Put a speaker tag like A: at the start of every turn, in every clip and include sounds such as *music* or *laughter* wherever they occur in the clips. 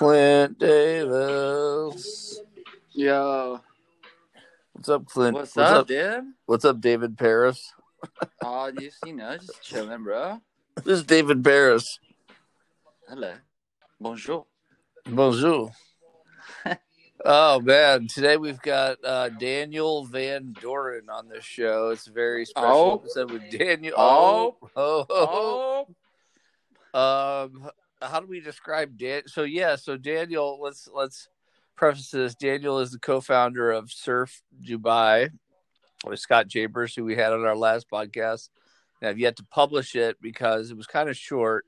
A: Clint Davis.
B: Yo,
A: What's up, Clint?
B: what's, up, dude?
A: What's up, David Paris? *laughs*
B: Oh, you know, just chilling, bro.
A: This is David Paris.
B: Hello, bonjour.
A: Bonjour. *laughs* oh man, today we've got uh, Daniel Van Doren on the show. It's a very special
B: Oh.
A: episode with Daniel.
B: Oh.
A: oh, oh,
B: Oh,
A: Um, how do we describe Dan? So yeah, so Daniel, let's let's preface this. Daniel is the co-founder of Surf Dubai with Scott Chambers, who we had on our last podcast. And I've yet to publish it because it was kind of short,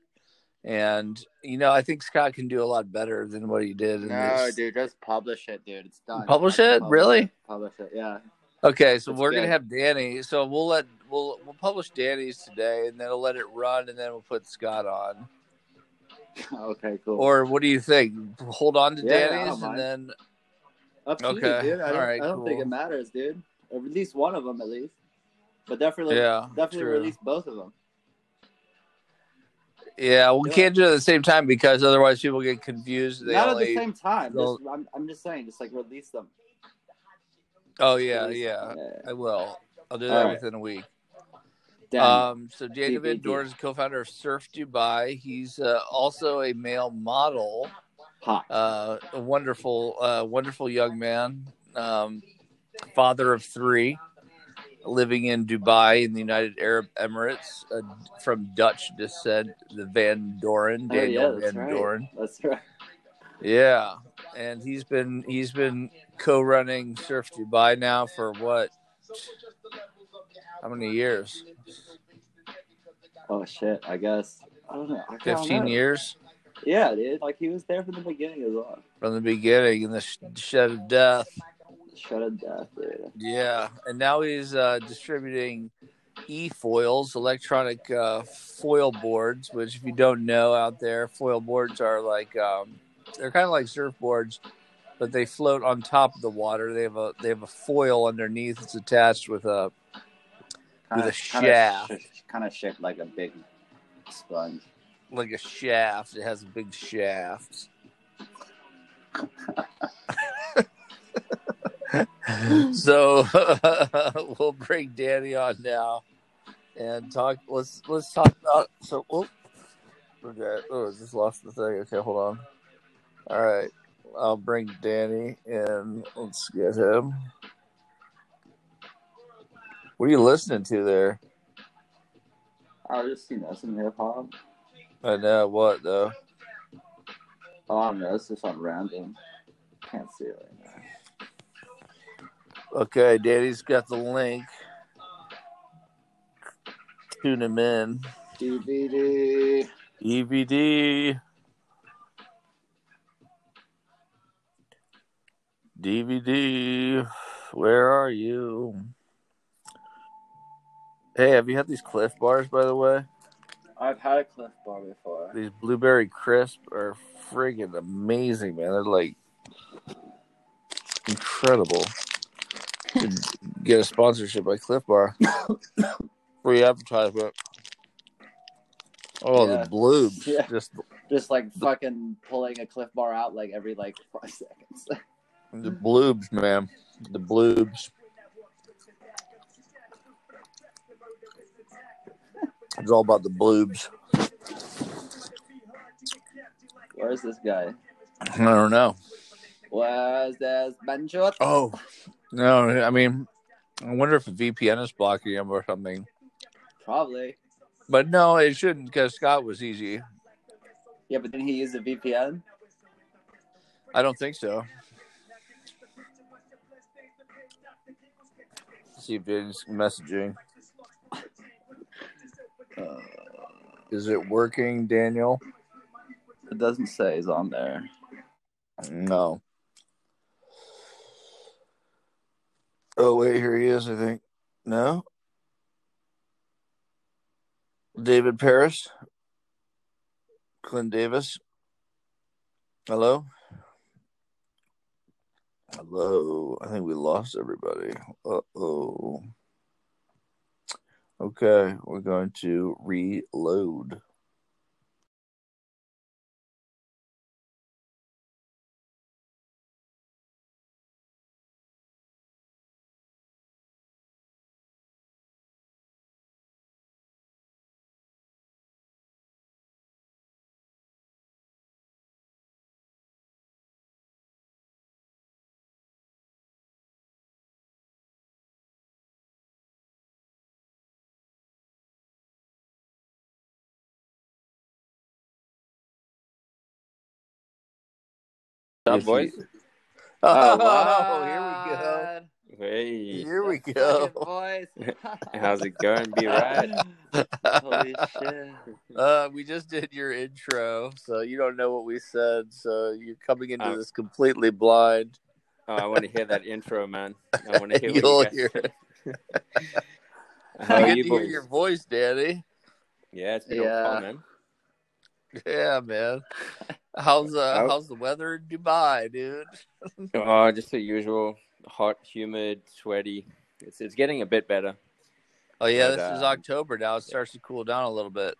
A: and you know I think Scott can do a lot better than what he did. In
B: no,
A: this.
B: dude, just publish it, dude. It's done.
A: Publish it? Really?
B: Publish it, yeah.
A: Okay, so
B: That's
A: we're gonna have Danny. So we'll let we'll we'll publish Danny's today, and then we'll let it run, and then we'll put Scott on. *laughs*
B: okay, cool.
A: Or what do you think? Hold on to
B: Yeah,
A: Danny's, and then
B: Up to
A: okay,
B: you, dude. I don't,
A: all right,
B: I don't think it matters, dude. Or at least one of them, at least. But definitely,
A: Yeah,
B: definitely
A: true.
B: release both of them.
A: yeah, we
B: Yeah.
A: can't do it at the same time because otherwise people get confused. They
B: Not at the same time. Just, I'm, I'm just saying, just like release them.
A: oh yeah,
B: Release
A: yeah,
B: them. yeah.
A: I will. I'll do
B: All
A: that
B: right.
A: within a week. Um, so Daniel Van
B: DVD.
A: Doren is co-founder of Surf Dubai. He's uh, also a male model.
B: Hot.
A: uh, a wonderful, uh, wonderful young man, um, father of three, living in Dubai in the United Arab Emirates, uh, from Dutch descent, the Van Doren,
B: Oh, yeah,
A: Daniel Van
B: right.
A: Doren.
B: That's right.
A: Yeah, and he's been he's been co-running Surf Dubai now for what? How many years?
B: Oh shit! I guess I don't know. I
A: Fifteen
B: know.
A: years
B: Yeah, dude. Like he was there from the beginning as well.
A: from the beginning in the sh- shed of death.
B: Shut it death, dude.
A: Yeah, and now he's uh, distributing e-foils, electronic uh, foil boards. Which, if you don't know out there, foil boards are like um, they're kind of like surfboards, but they float on top of the water. They have a they have a foil underneath. It's attached with a With a shaft.
B: kind of shaped like a big sponge.
A: like a shaft. It has a big shaft. *laughs* so *laughs* we'll bring Danny on now and talk. Let's let's talk about. So, oh, okay. Oh, I just lost the thing. Okay, hold on. All right, I'll bring Danny in. Let's get him. What are you listening to there?
B: I just know some hip hop.
A: I know what though.
B: Oh, I don't know. It's just on random. Can't see it right now.
A: Okay, Danny's got the link. Tune him in.
B: DVD.
A: DVD. DVD. Where are you? Hey, have you had these Clif Bars, by the way?
B: I've had a Clif Bar before.
A: These Blueberry Crisp are friggin' amazing, man. They're like incredible. *laughs* Get a sponsorship by Clif Bar. *coughs* Free advertisement. Oh,
B: Yeah.
A: the bloobs. *laughs*
B: Yeah.
A: Just
B: Just like fucking pulling a Clif Bar out like every like five *laughs* seconds.
A: the bloobs, man. The bloobs. It's all about the bloobs.
B: Where's this guy?
A: I don't know.
B: Where's this Benchot?
A: Oh, no. I mean, I wonder if a VPN is blocking him or something.
B: Probably.
A: But no, it shouldn't because Scott was easy.
B: Yeah, but then he used a VPN.
A: I don't think so. see if it's messaging.
B: Uh,
A: Is it working, Daniel?
B: it doesn't say he's on there.
A: No. Oh wait, here he is. I think. No. David Paris. Clint Davis. Hello. Hello. I think we lost everybody. Uh oh. Okay, we're going to reload.
C: Up,
A: If
C: boys?
A: you-
B: Oh,
A: Oh, here we go.
C: Hey,
A: Here we
B: Fucking
A: go.
B: Boys. *laughs*
C: how's it going? Be right. *laughs*
B: Holy shit.
A: Uh, we just did your intro, so you don't know what we said. So you're coming into
C: Oh.
A: this completely blind.
C: Oh, I want to hear that *laughs* intro, man. I want to hear
A: You'll
C: what you
A: hear
C: guys
A: it.
C: How
A: you get
C: you
A: to hear your voice, Danny.
C: Yeah, it's been a
B: Yeah.
C: while, man. *laughs*
A: Yeah, man. How's uh,
C: How-
A: how's the weather in Dubai, dude? *laughs*
C: Oh, just the usual hot, humid, sweaty. It's it's getting a bit better.
A: Oh yeah,
C: But,
A: this is
C: uh,
A: October now. It starts to cool down a little bit.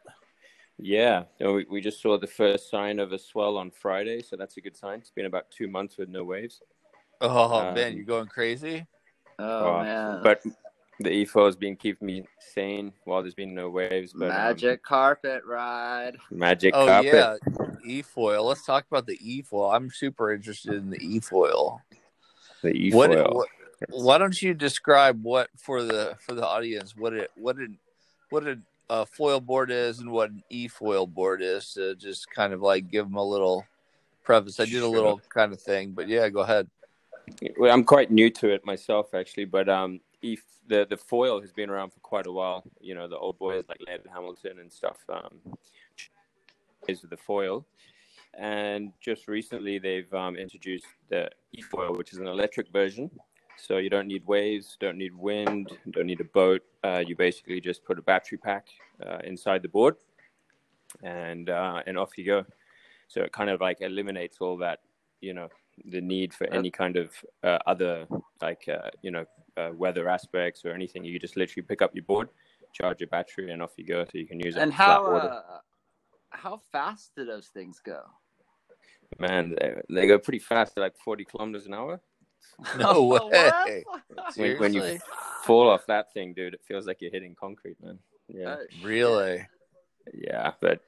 C: Yeah, so we, we just saw the first sign of a swell on Friday, so that's a good sign. It's been about two months with no waves.
A: Oh
C: Um,
A: man, you're going crazy.
B: Oh,
C: Uh,
B: man.
C: But the e-foil has been keeping me sane while there's been no waves. But um,
B: Magic carpet ride.
C: magic
A: Oh
C: carpet.
A: yeah, e-foil. Let's talk about the e-foil. I'm super interested in the e-foil.
C: The E
A: What,
C: e-foil.
A: what- why don't you describe what for the for the audience what it what it what a, a foil board is and what an e-foil board is to just kind of like give them a little preface. I did a little kind of thing, but yeah, go ahead.
C: Well, I'm quite new to it myself, actually. But um, if the the foil has been around for quite a while. You know, the old boys like Laird Hamilton and stuff um, is the foil. And just recently, they've um, introduced the e-foil, which is an electric version. So you don't need waves, don't need wind, don't need a boat. Uh, you basically just put a battery pack uh, inside the board, and uh, and off you go. So it kind of like eliminates all that, you know, the need for any kind of uh, other like uh, you know uh, weather aspects or anything. You just literally pick up your board, charge your battery, and off you go. So you can use it.
B: And
C: in flat
B: how
C: water.
B: uh, how fast do those things go?
C: Man, they, they go pretty fast. They're like forty kilometers an hour. *laughs*
A: No way. *laughs*
C: When, when you fall off that thing, dude, it feels like you're hitting concrete, man. Yeah,
B: Uh.
A: Really?
C: yeah, but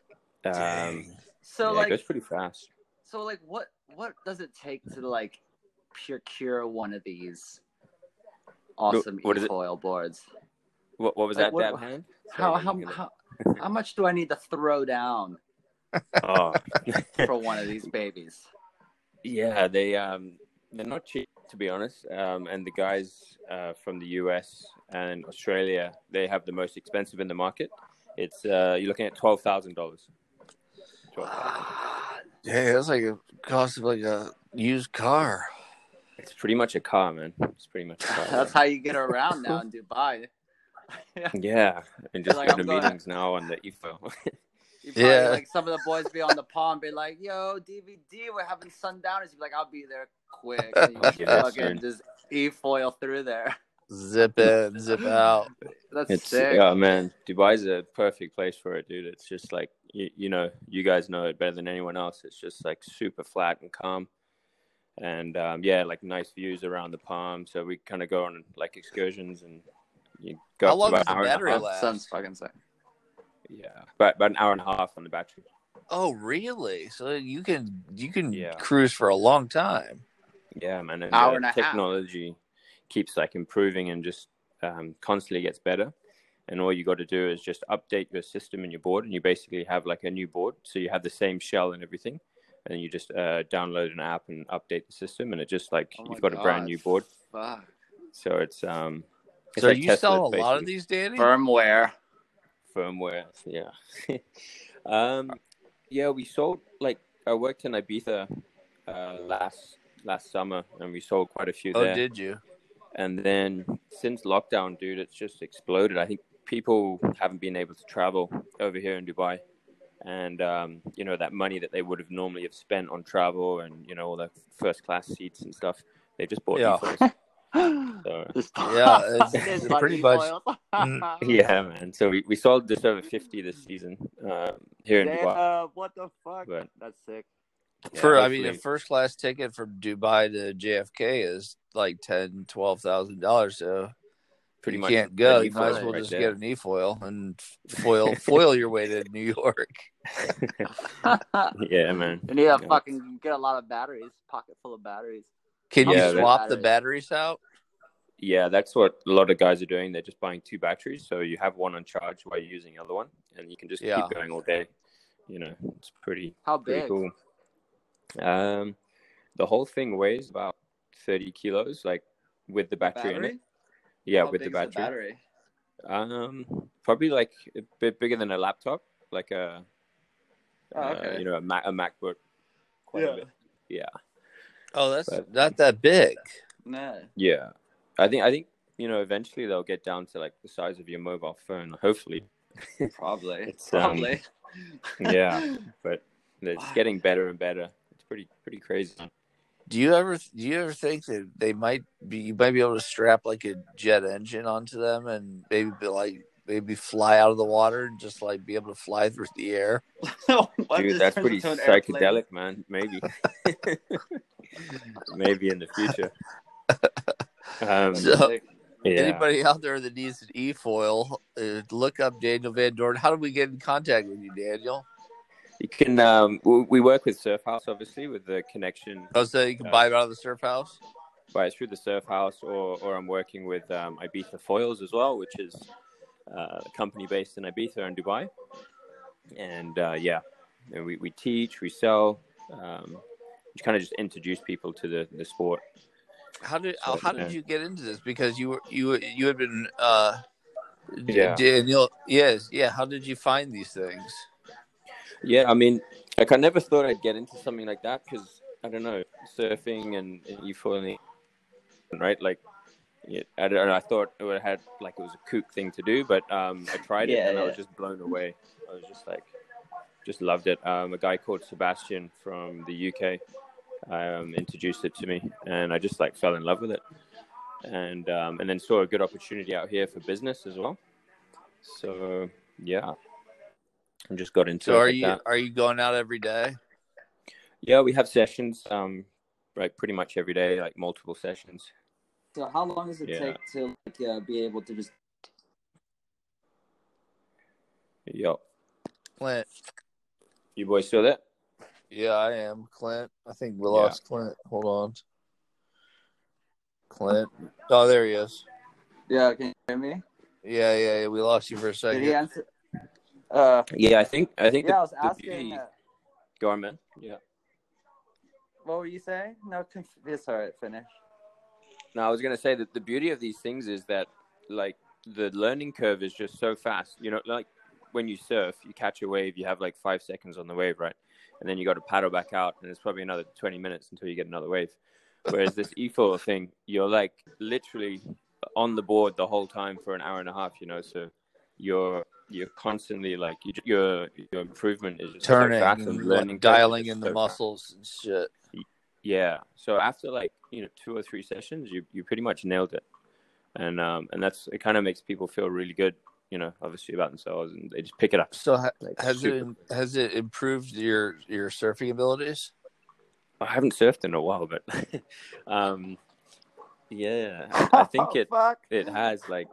C: um,
B: So
C: yeah,
B: like
C: it goes pretty fast.
B: so like what what does it take to like procure one of these awesome
C: what is it?
B: e-foil boards?
C: What, what was
B: Like,
C: that,
B: what-
C: dab hand? *laughs*
B: How
C: Sorry,
B: how,
C: I'm
B: how how much do I need to throw down
C: Oh, *laughs*
B: for one of these babies?
C: yeah, they um, they're not cheap to be honest. Um, and the guys uh, from the US and Australia, they have the most expensive in the market. It's uh, you're looking at twelve thousand dollars. *sighs*
A: Yeah, that's like a cost of like a used car.
C: It's pretty much a car, man. It's pretty much a car.
B: That's how you get around now in *laughs* Dubai.
C: yeah, and just
B: Like,
C: go to
B: going-
C: meetings now on the E
B: e-foil. *laughs* *laughs* Probably,
A: Yeah.
B: like some of the boys be on the pond, be like, "Yo, DVD, we're having sundowners." You be like, "I'll be there quick." And you
C: Yeah,
B: fucking just e-foil through there.
A: Zip in, zip out.
B: That's
C: It's
B: sick.
C: oh man, Dubai's a perfect place for it, dude. It's just like you, you know, you guys know it better than anyone else. It's just like super flat and calm, and um, yeah, like nice views around the palm. So we kind of go on like excursions and you go
A: How long does the
C: an hour and a
A: battery last?
B: Sounds fucking sick.
C: Yeah, about about an hour and a half on the battery.
A: Oh, really? So you can you can
C: Yeah.
A: cruise for a long time.
C: Yeah, man. And
B: Hour
C: the
B: and a half.
C: technology keeps like improving and just um, constantly gets better. And all you got to do is just update your system and your board, and you basically have like a new board. So you have the same shell and everything, and you just uh, download an app and update the system, and it just like
B: Oh
C: you've got a brand new board.
B: Fuck.
C: So it's um, it's
A: so
C: like
A: you
C: Tesla,
A: selling a lot of these, Danny?
B: Firmware.
C: firmware. Yeah. *laughs* um, yeah, we sold like I worked in Ibiza uh, last last summer, and we sold quite a few there.
A: Oh,
C: there.
A: did you?
C: And then since lockdown, dude, it's just exploded. I think people haven't been able to travel over here in Dubai, and um, you know that money that they would have normally have spent on travel and you know all the first class seats and stuff, they just bought
A: Yeah. *laughs*
C: So, *laughs*
A: Yeah, it's- *laughs*
B: Just
A: it's pretty much-
C: yeah, man. So we, we sold just over fifty this season um, here in Dubai.
B: Damn, what the fuck?
C: But
B: That's sick.
C: yeah,
A: For I mean, a first class ticket from Dubai to JFK is like ten, twelve thousand dollars. So
C: pretty
A: you
C: much
A: can't go. You might as well
C: right
A: just
C: there.
A: get an e-foil and foil *laughs* foil your way to New York. *laughs*
C: yeah, man.
B: You need to
C: Yeah.
B: fucking get a lot of batteries, pocket full of batteries.
A: Can
C: Yeah,
A: you
C: that-
A: swap the batteries out?
C: Yeah, that's what a lot of guys are doing. They're just buying two batteries, so you have one on charge while you're using the other one, and you can just
A: Yeah.
C: keep going all day. You know, it's pretty
B: How
C: pretty
B: big?
C: cool. Um, the whole thing weighs about thirty kilos, like with the battery, in it. Yeah,
B: How
C: with the
B: big is
C: battery. Um, probably like a bit bigger than a laptop, like a
B: Oh,
C: uh, you know a, Mac, a MacBook. Quite
B: Yeah.
C: a bit. Yeah,
A: Oh, that's
C: But-
A: not that big.
B: No.
C: yeah. I think I think you know eventually they'll get down to like the size of your mobile phone. Hopefully, *laughs*
B: Probably.
C: It's, um,
B: Probably.
C: yeah. *laughs* but it's
B: Wow.
C: getting better and better. It's pretty pretty crazy.
A: Do you ever do you ever think that they might be you might be able to strap like a jet engine onto them and maybe be like maybe fly out of the water and just like be able to fly through the air? *laughs*
C: Dude, that's pretty
B: into an airplane?
C: psychedelic, man. Maybe, *laughs* maybe in the future. *laughs* Um,
A: So-
C: yeah.
A: Anybody out there that needs an e-foil, uh, look up Daniel Van Dorn. How do we get in contact with you, Daniel?
C: You can. Um, we work with Surf House, obviously, with the connection.
A: Oh, so you can
C: Uh,
A: buy it out of the surf house.
C: But it's through the Surf House, or or I'm working with um, Ibiza Foils as well, which is uh, a company based in Ibiza and Dubai. And uh, yeah, and we, we teach, we sell, um, we kind of just introduce people to the, the sport.
A: How did
C: So,
A: how did you get into this? Because you were you were- you had been uh,
C: Yeah.
A: Daniel. Yes, yeah. How did you find these things?
C: Yeah, I mean, like I never thought I'd get into something like that because I don't know, surfing and, and you falling, right? Like, yeah, I don't know. I thought it would have had like it was a kook thing to do, but um, I tried it
B: Yeah,
C: and I was just blown away. I was just like, just loved it. Um, a guy called Sebastian from the UK um, introduced it to me, and I just like fell in love with it, and um, and then saw a good opportunity out here for business as well. So yeah, and just got into
A: So
C: it
A: are
C: like
A: you
C: that.
A: are you going out every day?
C: Yeah, we have sessions, um, like pretty much every day, like multiple sessions.
B: So how long does it
C: Yeah.
B: take to like uh, be able to just
C: Yo,
A: Clint.
C: you boys still there?
A: Yeah, I am. Clint. I think we
C: Yeah.
A: lost Clint. Hold on. Clint. Oh, there he is.
B: Yeah, can you hear me?
A: Yeah, yeah, yeah. We lost you for a
B: Did
A: second.
B: he answer? Uh,
C: Yeah, I think I think
B: yeah, I was
C: the
B: asking.
C: beauty. Go on, man. Yeah.
B: what were you saying? No, conf- it's all right. Finish.
C: No, I was gonna say that the beauty of these things is that like the learning curve is just so fast. You know, like when you surf, you catch a wave, you have like five seconds on the wave, right? And then you got to paddle back out, and it's probably another twenty minutes until you get another wave. Whereas this *laughs* e-foil thing, you're like literally on the board the whole time for an hour and a half. You know, so you're you're constantly like you, your your improvement is so
A: Turning
C: fast
A: and
C: and
A: like,
C: learning curve
A: dialing in the
C: so fast.
A: muscles and shit.
C: Yeah. So after like you know two or three sessions, you you pretty much nailed it, and um and that's it. Kind of makes people feel really good, you know, obviously about themselves, and they just pick it up.
A: So ha-
C: Like,
A: has
C: super.
A: it has it improved your your surfing abilities?
C: I haven't surfed in a while, but *laughs* um, yeah, I, *laughs* think it
B: Fuck.
C: it has like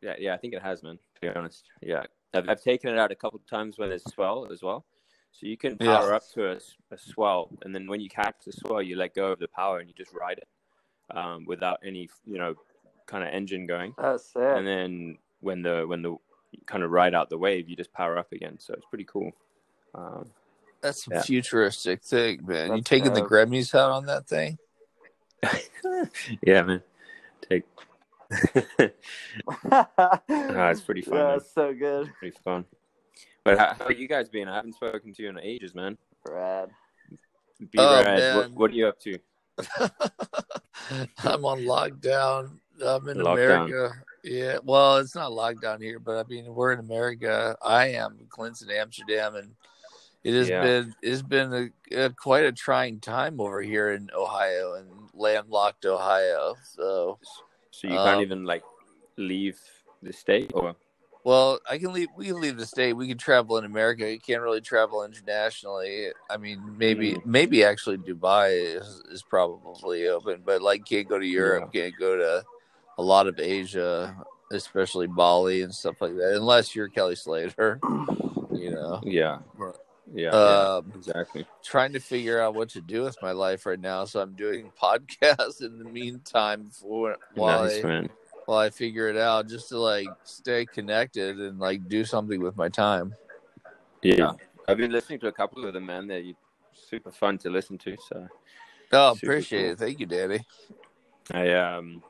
C: yeah yeah I think it has, man. To be honest, yeah, I've I've taken it out a couple of times when there's swell as well. So you can
A: Yeah.
C: power up to a swell, and then when you catch the swell, you let go of the power and you just ride it um, without any, you know, kind of engine going.
B: That's sick.
C: And then when the when the kind of ride out the wave, you just power up again. So it's pretty cool. Um,
A: That's some
C: Yeah.
A: futustic thing, man. you
B: That's
A: taking the
B: dope.
A: Grammys out on that thing? *laughs*
C: yeah, man. Take. *laughs*
B: ah,
C: it's pretty fun,
B: Yeah, it's so good.
C: pretty fun. But how, how are you guys been? I haven't spoken to you in ages, man.
B: Rad.
C: Be
A: Oh,
C: rad. What, what are you up to? *laughs*
A: I'm on lockdown. I'm in
C: Lockdown.
A: America. Yeah, well, it's not lockdown here, but I mean, we're in America. I am Clint's in Amsterdam, and it has
C: Yeah.
A: been it's been a, a quite a trying time over here in Ohio and landlocked Ohio. So,
C: So you can't
A: Um,
C: even like leave the state, or
A: well, I can leave. We can leave the state. We can travel in America. You can't really travel internationally. I mean, maybe
C: Mm.
A: maybe actually Dubai is, is probably open, but like can't go to Europe, can't go to a lot of Asia, especially Bali and stuff like that, unless you're Kelly Slater. You know,
C: yeah, yeah,
A: Um,
C: yeah, exactly.
A: trying to figure out what to do with my life right now, so I'm doing *laughs* podcasts in the meantime for while
C: nice,
A: I
C: man.
A: while I figure it out, just to like stay connected and like do something with my time.
C: Yeah, I've been listening to a couple of them, man. They're super fun to listen to. So
A: Oh, appreciate
C: cool.
A: it. Thank you, Danny.
C: I um,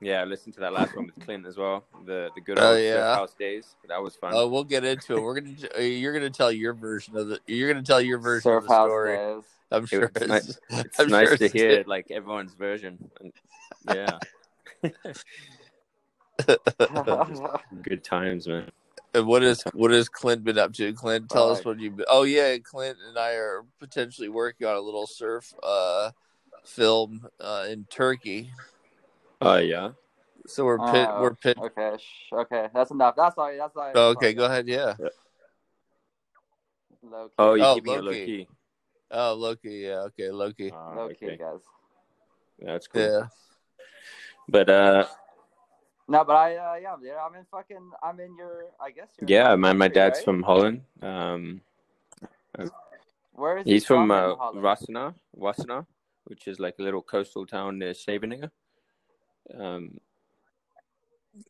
C: yeah, I listened to that last one with Clint as well. The the good
A: Oh,
C: old
A: yeah.
C: Surf House days. That was fun.
A: Oh, we'll get into it. We're gonna uh, you're gonna tell your version of the you're gonna tell your version
B: Surf
A: of the
B: house
A: story.
B: days.
A: I'm sure
C: it's *laughs*
A: it's,
C: nice- it's
A: I'm
C: nice
A: sure
C: to
A: it's-
C: hear like everyone's version. And, *laughs* yeah, *laughs* good times, man.
A: And what is what has Clint been up to? Clint, tell us
B: Fuck.
A: what you've been. Oh yeah, Clint and I are potentially working on a little surf uh, film uh, in Turkey.
C: Oh yeah.
A: So we're pit,
B: Oh,
A: we're pit.
B: Okay, sh- okay, that's enough. That's all. That's all.
A: Oh, okay, go ahead. Yeah.
B: Low key.
C: Oh, you're
A: Oh,
C: keeping it low
A: Loki.
C: key.
A: Oh, Loki. Yeah. Okay, Loki.
C: Ah,
B: Low key,
C: okay.
B: guys.
C: That's cool.
A: Yeah.
C: But uh,
B: No, but I, uh, yeah, dude, I'm in fucking, I'm in your, I guess. You're
C: yeah,
B: your
C: man, my dad's
B: right?
C: from Holland. Um,
B: Where is he
C: he's from
B: in
C: uh,
B: Holland?
C: Wassenaar, Wassenaar, which is like a little coastal town near Scheveningen. Um,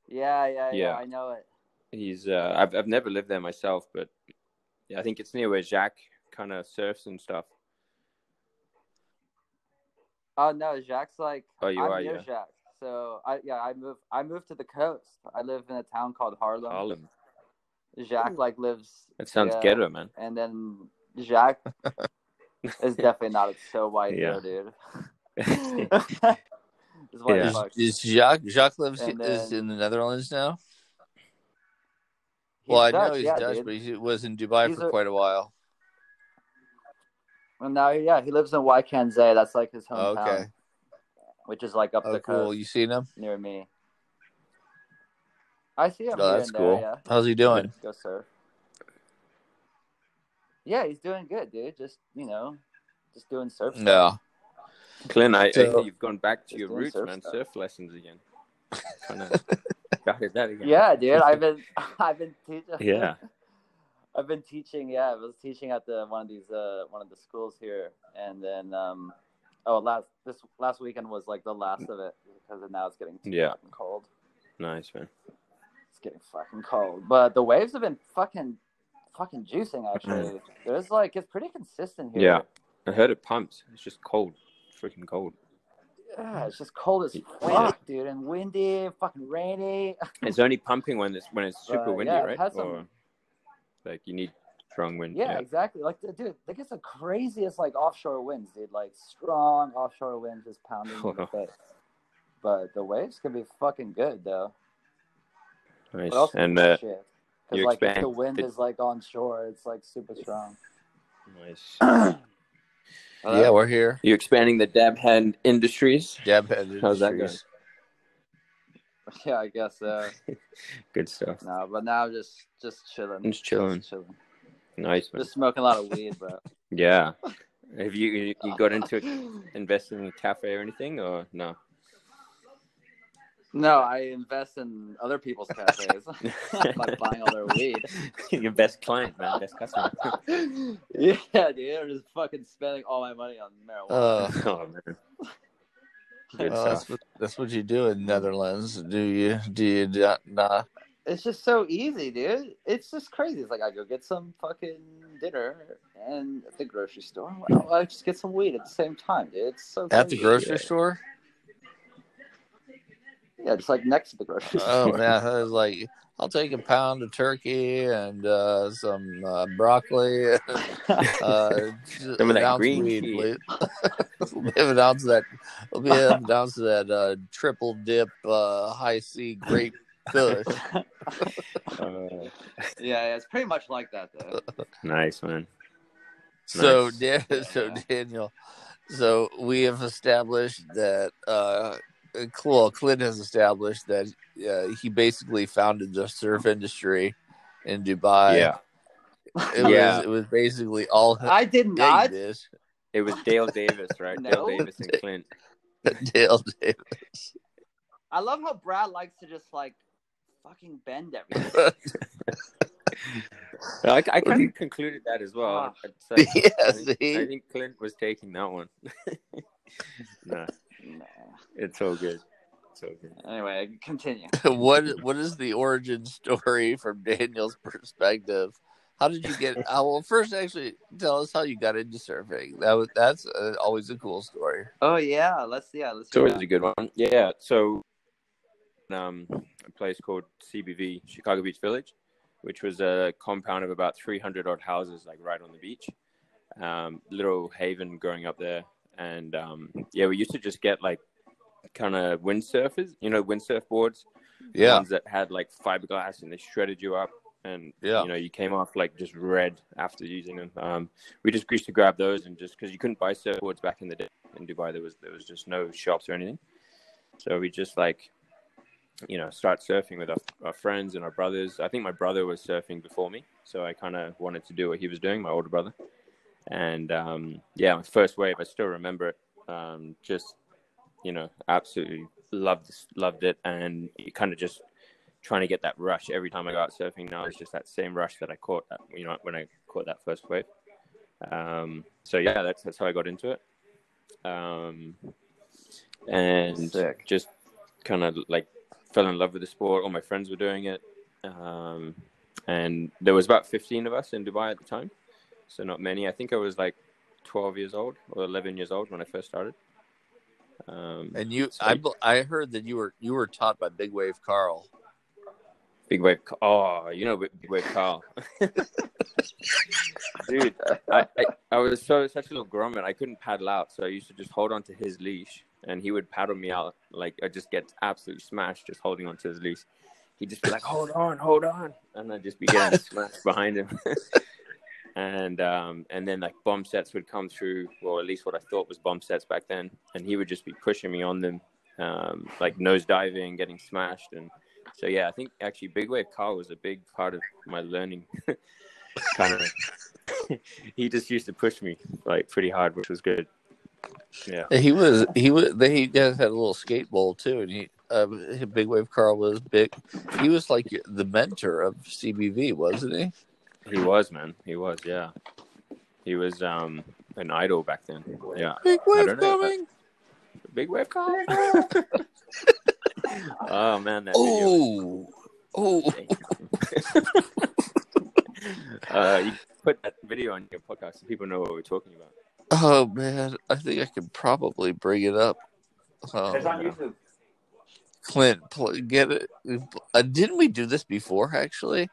B: Yeah, yeah, yeah,
C: Yeah.
B: I know it.
C: he's uh, I've I've never lived there myself, but yeah, I think it's near where Jacques kind of surfs and stuff.
B: Oh no, Jacques like
C: Oh, you
B: I'm
C: are,
B: near
C: yeah.
B: Jacques. So I yeah, I moved I moved to the coast. I live in a town called Haarlem.
C: Haarlem.
B: Jacques like lives
C: That sounds
B: yeah,
C: ghetto, man.
B: And then Jacques *laughs* is definitely not so white
C: Yeah.
B: there, dude. *laughs* *laughs* It's white
C: Yeah.
A: Is,
B: fuck.
A: is Jacques Jacques lives
B: And
A: is in the Netherlands now? Well, I
B: Dutch,
A: know he's
B: yeah,
A: Dutch,
B: dude.
A: but he was in Dubai
B: He's
A: for
B: a-
A: quite a while.
B: Well, now, yeah, he lives in Wijk aan Zee. That's like his hometown,
A: okay.
B: which is like up
A: Oh,
B: the
A: cool.
B: coast
A: You seen him?
B: near me. I see him.
A: Oh, that's
B: and there,
A: cool.
B: yeah.
A: How's he doing?
B: Go surf. Yeah, he's doing good, dude. Just you know, just doing surf. stuff.
A: No.
C: Clint, I, I
A: So-
C: you've gone back to your roots,
B: surf
C: man.
B: stuff.
C: Surf lessons again. *laughs* Kind of that again.
B: Yeah, dude. I've been, *laughs* *laughs* I've been teaching.
C: Yeah.
B: I've been teaching. Yeah, I was teaching at the one of these, uh, one of the schools here, and then, um, oh, last this last weekend was like the last of it because now it's getting too
C: Yeah.
B: fucking cold.
C: Nice, man.
B: It's getting fucking cold. But the waves have been fucking fucking juicing actually. There's like it's pretty consistent here.
C: Yeah. I heard it pumps. It's just cold. Freaking cold.
B: Yeah, it's just cold as
C: Yeah.
B: fuck, dude, and windy, fucking rainy. *laughs*
C: It's only pumping when it's when it's super
B: Uh,
C: windy,
B: yeah,
C: right?
B: some-
C: Or like you need strong wind.
B: Yeah, exactly. Like, dude, they get the craziest like offshore winds, dude. Like strong offshore winds just pounding in the *laughs* face. But the waves can be fucking good though.
C: Nice. And uh,
B: shit. Because
C: you
B: like if the wind is like on shore, it's like super strong.
C: nice. *clears throat*
A: yeah, we're here.
C: You're expanding the dab hand industries?
A: Dab head
C: How's that
A: going?
B: Yeah, I guess. Uh, *laughs*
C: Good stuff.
B: no, but now just just chilling.
C: Just chilling.
B: chilling.
C: Nice, man.
B: Just smoking a lot of weed, bro. *laughs*
C: Yeah. Have you you you got into *laughs* investing in a cafe or anything, or no?
B: No, I invest in other people's cafes *laughs* by buying all their weed. *laughs*
C: Your best client, man. Best customer. *laughs*
B: yeah, dude, I'm just fucking spending all my money on marijuana.
A: Uh,
C: oh man.
A: Well, that's what that's what you do in Netherlands. Do you? Do you not? Nah.
B: it's just so easy, dude. It's just crazy. It's like I go get some fucking dinner and at the grocery store. Well, I just get some weed at the same time, dude. It's so
A: At the grocery
C: Yeah.
A: store?
B: Yeah, just like next to the grocery
A: Oh
B: store.
A: man, I was like, I'll take a pound of turkey and uh, some uh, broccoli. And, uh, *laughs* just
C: Some of
A: an
C: that
A: ounce
C: green
A: weed,
C: tea.
A: please. *laughs* we'll be an ounce of that. We'll be an ounce of that uh, triple dip uh, high C grape kush. *laughs*
C: Uh,
B: yeah, yeah, it's pretty much like that though.
C: nice, man.
A: So,
C: Nice.
A: Dan, so
B: Yeah.
A: Daniel, so we have established that. Uh, well, Clint has established that uh, he basically founded the surf industry in Dubai.
C: yeah.
A: It
C: Yeah.
A: was it was basically all
B: I did
A: Yeah, you
B: not.
A: did.
C: It was Dale Davis, right? *laughs* Dale
B: No.
C: Davis and Clint.
A: Dale Davis.
B: I love how Brad likes to just like fucking bend everything. *laughs*
C: I, I kind of *laughs* concluded that as well.
B: Ah.
C: It's like-
A: yeah,
C: I, think,
A: see?
C: I think Clint was taking that one. nah,
B: Nah.
C: it's all good. It's all good.
B: Anyway, continue. *laughs*
A: what what is the origin story from Daniel's perspective How did you get? *laughs* Uh, well, first, actually, tell us how you got into surfing. That was that's uh, always a cool story.
B: Oh yeah, let's yeah, let's.
C: It's always a good one. Yeah. So, um, a place called CBV, Chicago Beach Village, which was a compound of about 300 odd houses, like right on the beach. Um, little haven growing up there, and um, yeah, we used to just get like kind of windsurfers, you know, windsurf boards,
A: Yeah,
C: ones that had like fiberglass and they shredded you up, and
A: Yeah.
C: you know, you came off like just red after using them. Um, we just used to grab those and just because you couldn't buy surfboards back in the day in Dubai, there was there was just no shops or anything, so we just like. You know, start surfing with our, our friends and our brothers. I think my brother was surfing before me, so I kind of wanted to do what he was doing, my older brother. And um, yeah, my first wave, I still remember it. Um, just you know, absolutely loved loved it, and kind of just trying to get that rush every time I go out surfing. Now it's just that same rush that I caught, that, you know, when I caught that first wave. Um, so yeah, that's that's how I got into it, um, and
B: Sick.
C: just kind of like fell in love with the sport. All my friends were doing it, um, and there was about fifteen of us in Dubai at the time, so not many. I think I was like twelve years old or eleven years old when I first started. Um,
A: and you,
C: So-
A: I I heard that you were you were taught by Big Wave Carl.
C: Big Wave. Oh, you know Big Wave Carl. *laughs* Dude, I, I, I was so such a little grommet. I couldn't paddle out, so I used to just hold on to his leash, and he would paddle me out. Like I just get absolutely smashed just holding onto his leash. He'd just be like, "Hold on, hold on," and I'd just be getting *laughs* smashed behind him. *laughs* and um, and then like bomb sets would come through, or at least what I thought was bomb sets back then, and he would just be pushing me on them, um, like nose diving, getting smashed, and so yeah, I think actually Big Wave Carl was a big part of my learning. *laughs* kind of, *laughs* he just used to push me like pretty hard, which was good. Yeah,
A: He was he was they guys had a little skate bowl too, and he uh, Big Wave Carl was big. He was like the mentor of CBV, wasn't he?
C: He was man. He was yeah. He was um an idol back then. Yeah,
A: Big
C: I
A: Wave
C: don't
A: coming.
C: Big Wave coming. *laughs* oh man, that video.
A: Oh, oh, *laughs*
C: uh, you put that video on your podcast so people know what we're talking about.
A: oh man! I think I could probably bring it up. Oh,
B: It's on YouTube.
A: Clint, pl- get it? Uh, didn't we do this before? Actually,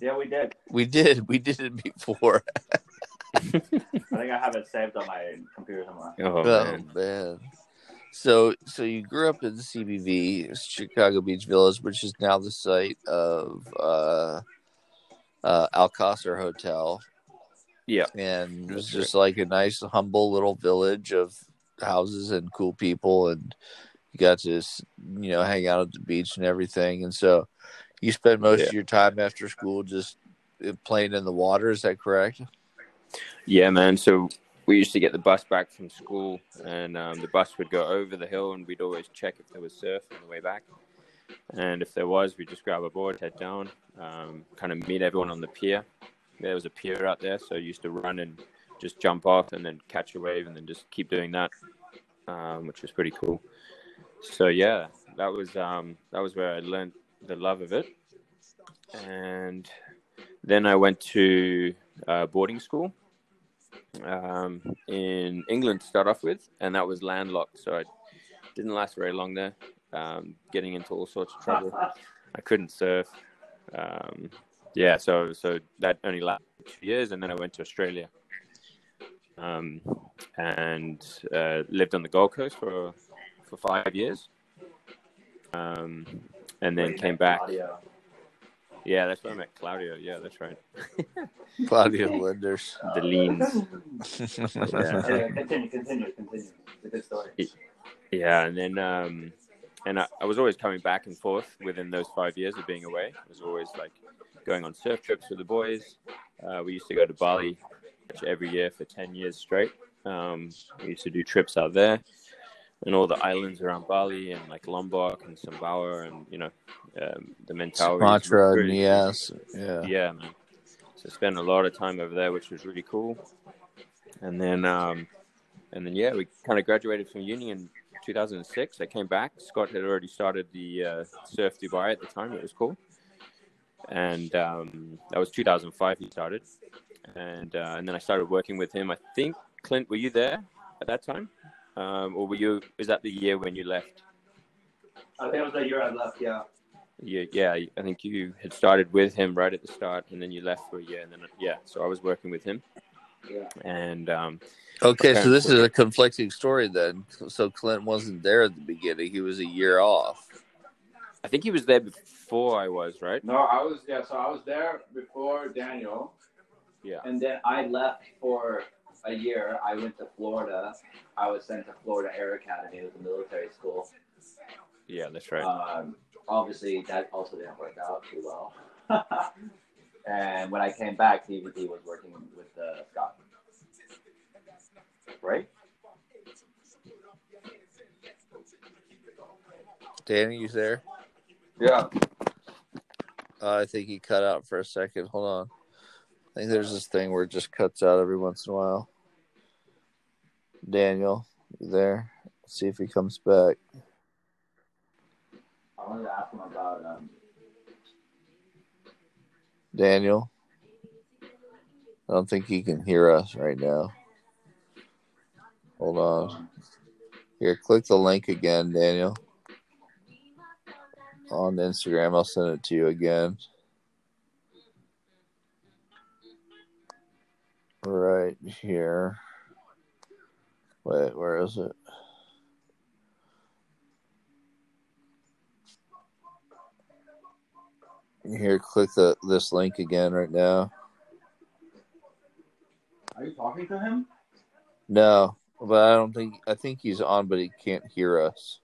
B: Yeah, we did.
A: we did. We did it before. *laughs*
B: I think I have it saved on my computer somewhere.
C: Oh,
A: Oh
C: man.
A: man. So so you grew up in the CBV, Chicago Beach Village, which is now the site of uh uh Al Qasr Hotel.
C: Yeah.
A: And it was
C: That's
A: just like a nice humble little village of houses and cool people and you got to you know hang out at the beach and everything and so you spend most
C: Yeah.
A: of your time after school just uh, playing in the water is that correct
C: Yeah, man. So we used to get the bus back from school, and um, the bus would go over the hill, and we'd always check if there was surf on the way back. And if there was, we'd just grab a board, head down, um, kind of meet everyone on the pier. There was a pier out there, so I used to run and just jump off and then catch a wave and then just keep doing that, um, which was pretty cool. So yeah, that was um, that was where I learned the love of it. And then I went to uh, boarding school um, in England to start off with, and that was landlocked, so I didn't last very long there. Um, getting into all sorts of trouble. I couldn't surf. Um, yeah, so so that only lasted two years, and then I went to Australia, um, and uh, lived on the Gold Coast for for five years, um, and then came back.
B: Audio.
C: Yeah, that's what I meant, Claudio. Yeah, that's right. *laughs*
A: Claudio *laughs* Linders *laughs*
C: The leans.
B: Yeah, continue, continue, continue. It's a good story.
C: Yeah, and then um, and I, I was always coming back and forth within those five years of being away. I was always like going on surf trips with the boys. Uh, we used to go to Bali every year for ten years straight. Um, we used to do trips out there, and all the islands around Bali and like Lombok and Sumbawa and you know um, the Mentawai.
A: Sumatra,
C: Really-
A: Nias, yeah.
C: yeah, man. So spent a lot of time over there, which was really cool. And then, um, and then, yeah, we kind of graduated from uni in 2006. I came back. Scott had already started the uh, Surf Dubai at the time. It was cool. and um, that was 2005. He started, and uh, and then I started working with him. I think Clint, were you there at that time, um, or were you? Is that the year when you left?
B: I think it was the year I left. Yeah.
C: Yeah, yeah. I think you had started with him right at the start, and then you left for a year, and then yeah. So I was working with him,
B: Yeah.
C: and um,
A: Okay, so this is a conflicting story then. So Clint wasn't there at the beginning; he was a year off.
C: I think he was there before I was, right?
D: No, I was yeah. So I was there before Daniel.
C: Yeah.
B: And then I left for a year. I went to Florida. I was sent to Florida Air Academy. It was a military school.
C: Yeah, that's right.
B: Um, obviously, that also didn't work out too well. *laughs* and when I came back, DVD was working with uh, Scott. Right?
A: Danny, you there?
D: Yeah.
A: Uh, I think he cut out for a second. Hold on. I think there's this thing where it just cuts out every once in a while. Daniel, you there? Let's see if he comes back.
B: I wanted to ask him about um,
A: Daniel. I don't think he can hear us right now. Hold on. Here, click the link again, Daniel. On Instagram, I'll send it to you again. Right here. Wait, where is it? Here, click the this link again right now.
D: Are you talking to him?
A: No, but I don't think I think he's on, but he can't hear us.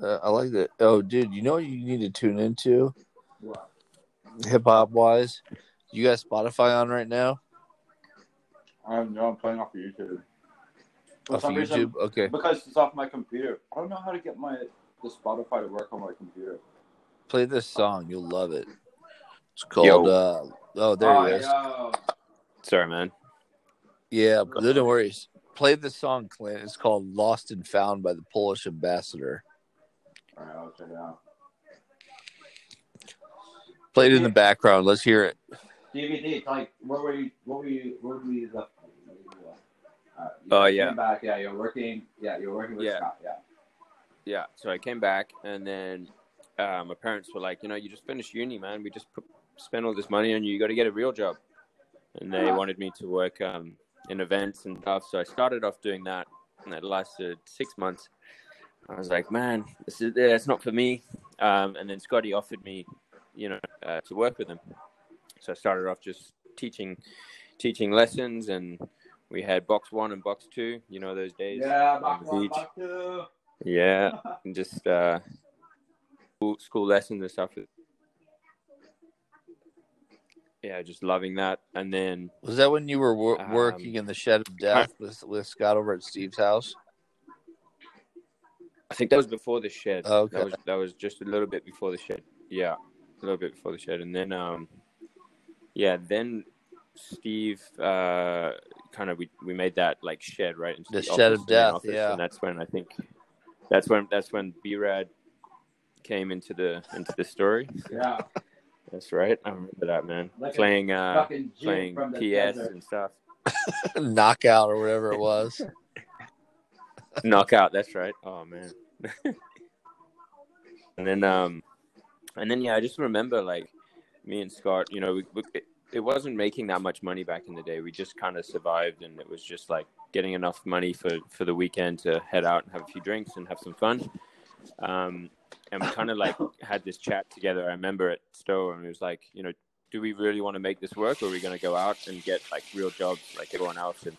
A: Uh, I like that. Oh, dude, you know what you need to tune into
D: What?
A: hip hop wise? You got Spotify on right now?
D: I'm no, I'm playing off of YouTube. For
A: Off
D: some
A: of
D: reason-
A: YouTube? Okay.
D: because it's off my computer. I don't know how to get my the Spotify to work on my computer.
A: Play this song. You'll love it. It's called uh oh there
D: oh,
A: he is.
D: yeah.
C: Sorry, man.
A: Yeah, but no worries. Play the song, Clint. It's called Lost and Found by the Polish ambassador.
D: All right, I'll check it out.
A: Play it in the background. Let's hear it.
D: DVD. Like, where were you? What were you? Where were you left? Uh, you
C: Oh,
D: came
C: yeah.
D: Back. Yeah, you're working. Yeah, you're working with
C: Yeah.
D: Scott. Yeah.
C: Yeah, so I came back, and then uh, my parents were like, you know, you just finished uni, man. We just put, spent all this money on you. You got to get a real job. And they wanted me to work um, in events and stuff. So I started off doing that, and that lasted six months. I was like, man, this is yeah, it's not for me. Um, and then Scotty offered me, you know, uh, to work with him. So I started off just teaching, teaching lessons, and we had box one and box two. You know those days.
D: Yeah,
C: on
D: one,
C: beach.
D: back two.
C: Yeah, *laughs* and just uh, school, school lessons and stuff. Yeah, just loving that. And then
A: Was that when you were wor-
C: Um,
A: working in the shed of death with, with Scott over at Steve's house?
C: I think that was before the shed.
A: Oh, okay.
C: That was that was just a little bit before the shed. Yeah, a little bit before the shed, and then um, yeah, then Steve uh, kind of we, we made that like shed right into
A: The
C: the,
A: shed of
C: office, the
A: death,
C: office,
A: yeah.
C: and that's when I think that's when that's when B Rad came into the into the story.
D: Yeah.
C: That's right. I remember that man
D: Like
C: playing uh, playing PS
D: desert.
C: and stuff. *laughs*
A: Knockout or whatever it was. *laughs*
C: Knockout. That's right. Oh man. *laughs* and then um, and then yeah, I just remember like me and Scott. You know, we, we, it, it wasn't making that much money back in the day. We just kind of survived, and it was just like getting enough money for for the weekend to head out and have a few drinks and have some fun. Um, and we kind of like had this chat together. I remember at Stowe, and it was like, you know, do we really want to make this work, or are we going to go out and get like real jobs like everyone else and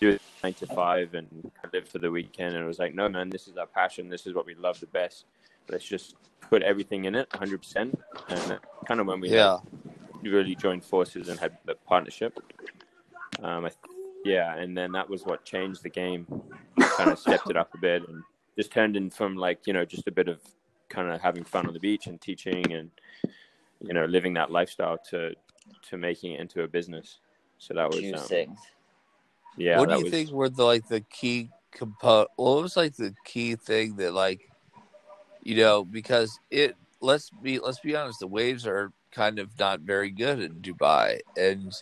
C: do it nine to five and live for the weekend? And it was like, no, man, this is our passion. This is what we love the best. Let's just put everything in it, 100%. And that's kind of when we
A: Yeah.
C: had really joined forces and had the partnership. Um, I, yeah, and then that was what changed the game. Kind of stepped it up a bit and just turned in from like you know just a bit of kind of having fun on the beach and teaching and you know living that lifestyle to to making it into a business. So that was um,
B: Juicing.
C: Yeah.
A: what do you
C: was-
A: think were the like the key component? What was like the key thing that like, you know, because it let's be let's be honest, the waves are kind of not very good in Dubai, and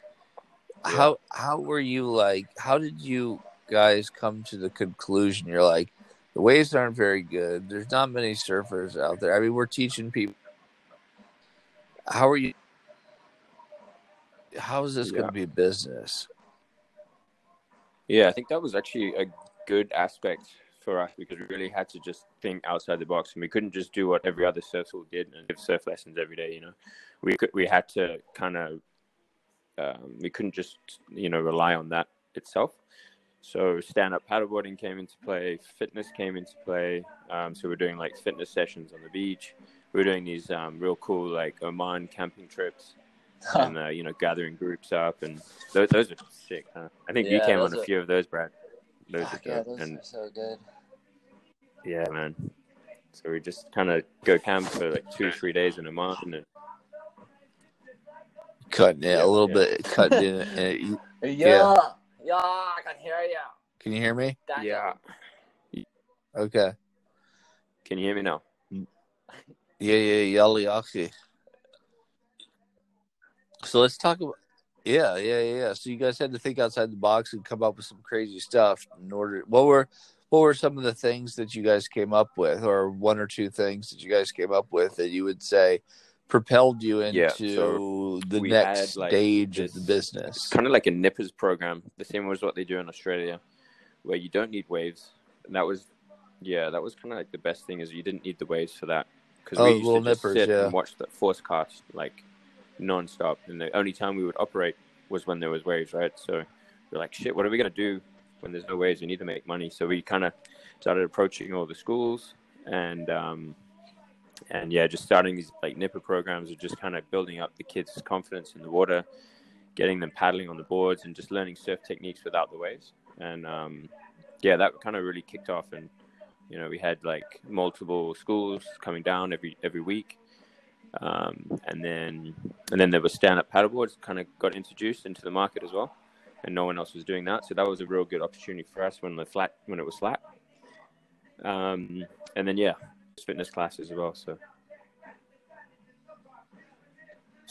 A: how how were you like? How did you guys come to the conclusion? You're like, the waves aren't very good. There's not many surfers out there. I mean, we're teaching people. How are you? How is this going to be business?
C: Yeah, I think that was actually a good aspect for us because we really had to just think outside the box, and we couldn't just do what every other surf school did and give surf lessons every day. You know, we could we had to kind of um, we couldn't just you know rely on that itself. So stand up paddleboarding came into play, fitness came into play. Um, so we're doing like fitness sessions on the beach. We're doing these um, real cool like Oman camping trips and uh, you know gathering groups up and those, those are sick. Huh? I think you came on a
B: are-
C: few of those, Brad. Those
B: Fuck
C: are
B: yeah, those
C: and
B: are so good.
C: yeah, man. So we just kind of go camp for like two, three days in a month, and
A: Cutting it
C: Yeah,
A: a little
C: yeah.
A: bit, cutting it. *laughs* and you-
B: Yeah, yeah, I can hear you.
A: Can you hear me?
C: yeah.
A: Okay.
C: Can you hear me now?
A: Yeah, yeah, yali yaki. So let's talk about. Yeah, yeah, yeah. So you guys had to think outside the box and come up with some crazy stuff in order. What were what were some of the things that you guys came up with, or one or two things that you guys came up with that you would say propelled you into
C: Yeah, so
A: the next
C: had, like,
A: stage of the business?
C: kind of like a nippers program, the same as what they do in Australia, where you don't need waves. And that was, yeah, that was kind of like the best thing is you didn't need the waves for that because
A: Oh,
C: we used to just
A: nippers,
C: sit
A: yeah.
C: and watch the force cast like non-stop, and the only time we would operate was when there was waves, right? So we're like, shit, what are we gonna do when there's no waves? We need to make money, so we kind of started approaching all the schools and. um and yeah, just starting these like nipper programs of just kind of building up the kids' confidence in the water, getting them paddling on the boards, and just learning surf techniques without the waves. And um, yeah, that kind of really kicked off. And you know, we had like multiple schools coming down every every week, um, and then and then there was stand-up paddleboards kind of got introduced into the market as well, and no one else was doing that. So that was a real good opportunity for us when the flat when it was flat. Um, and then yeah, fitness classes as well. So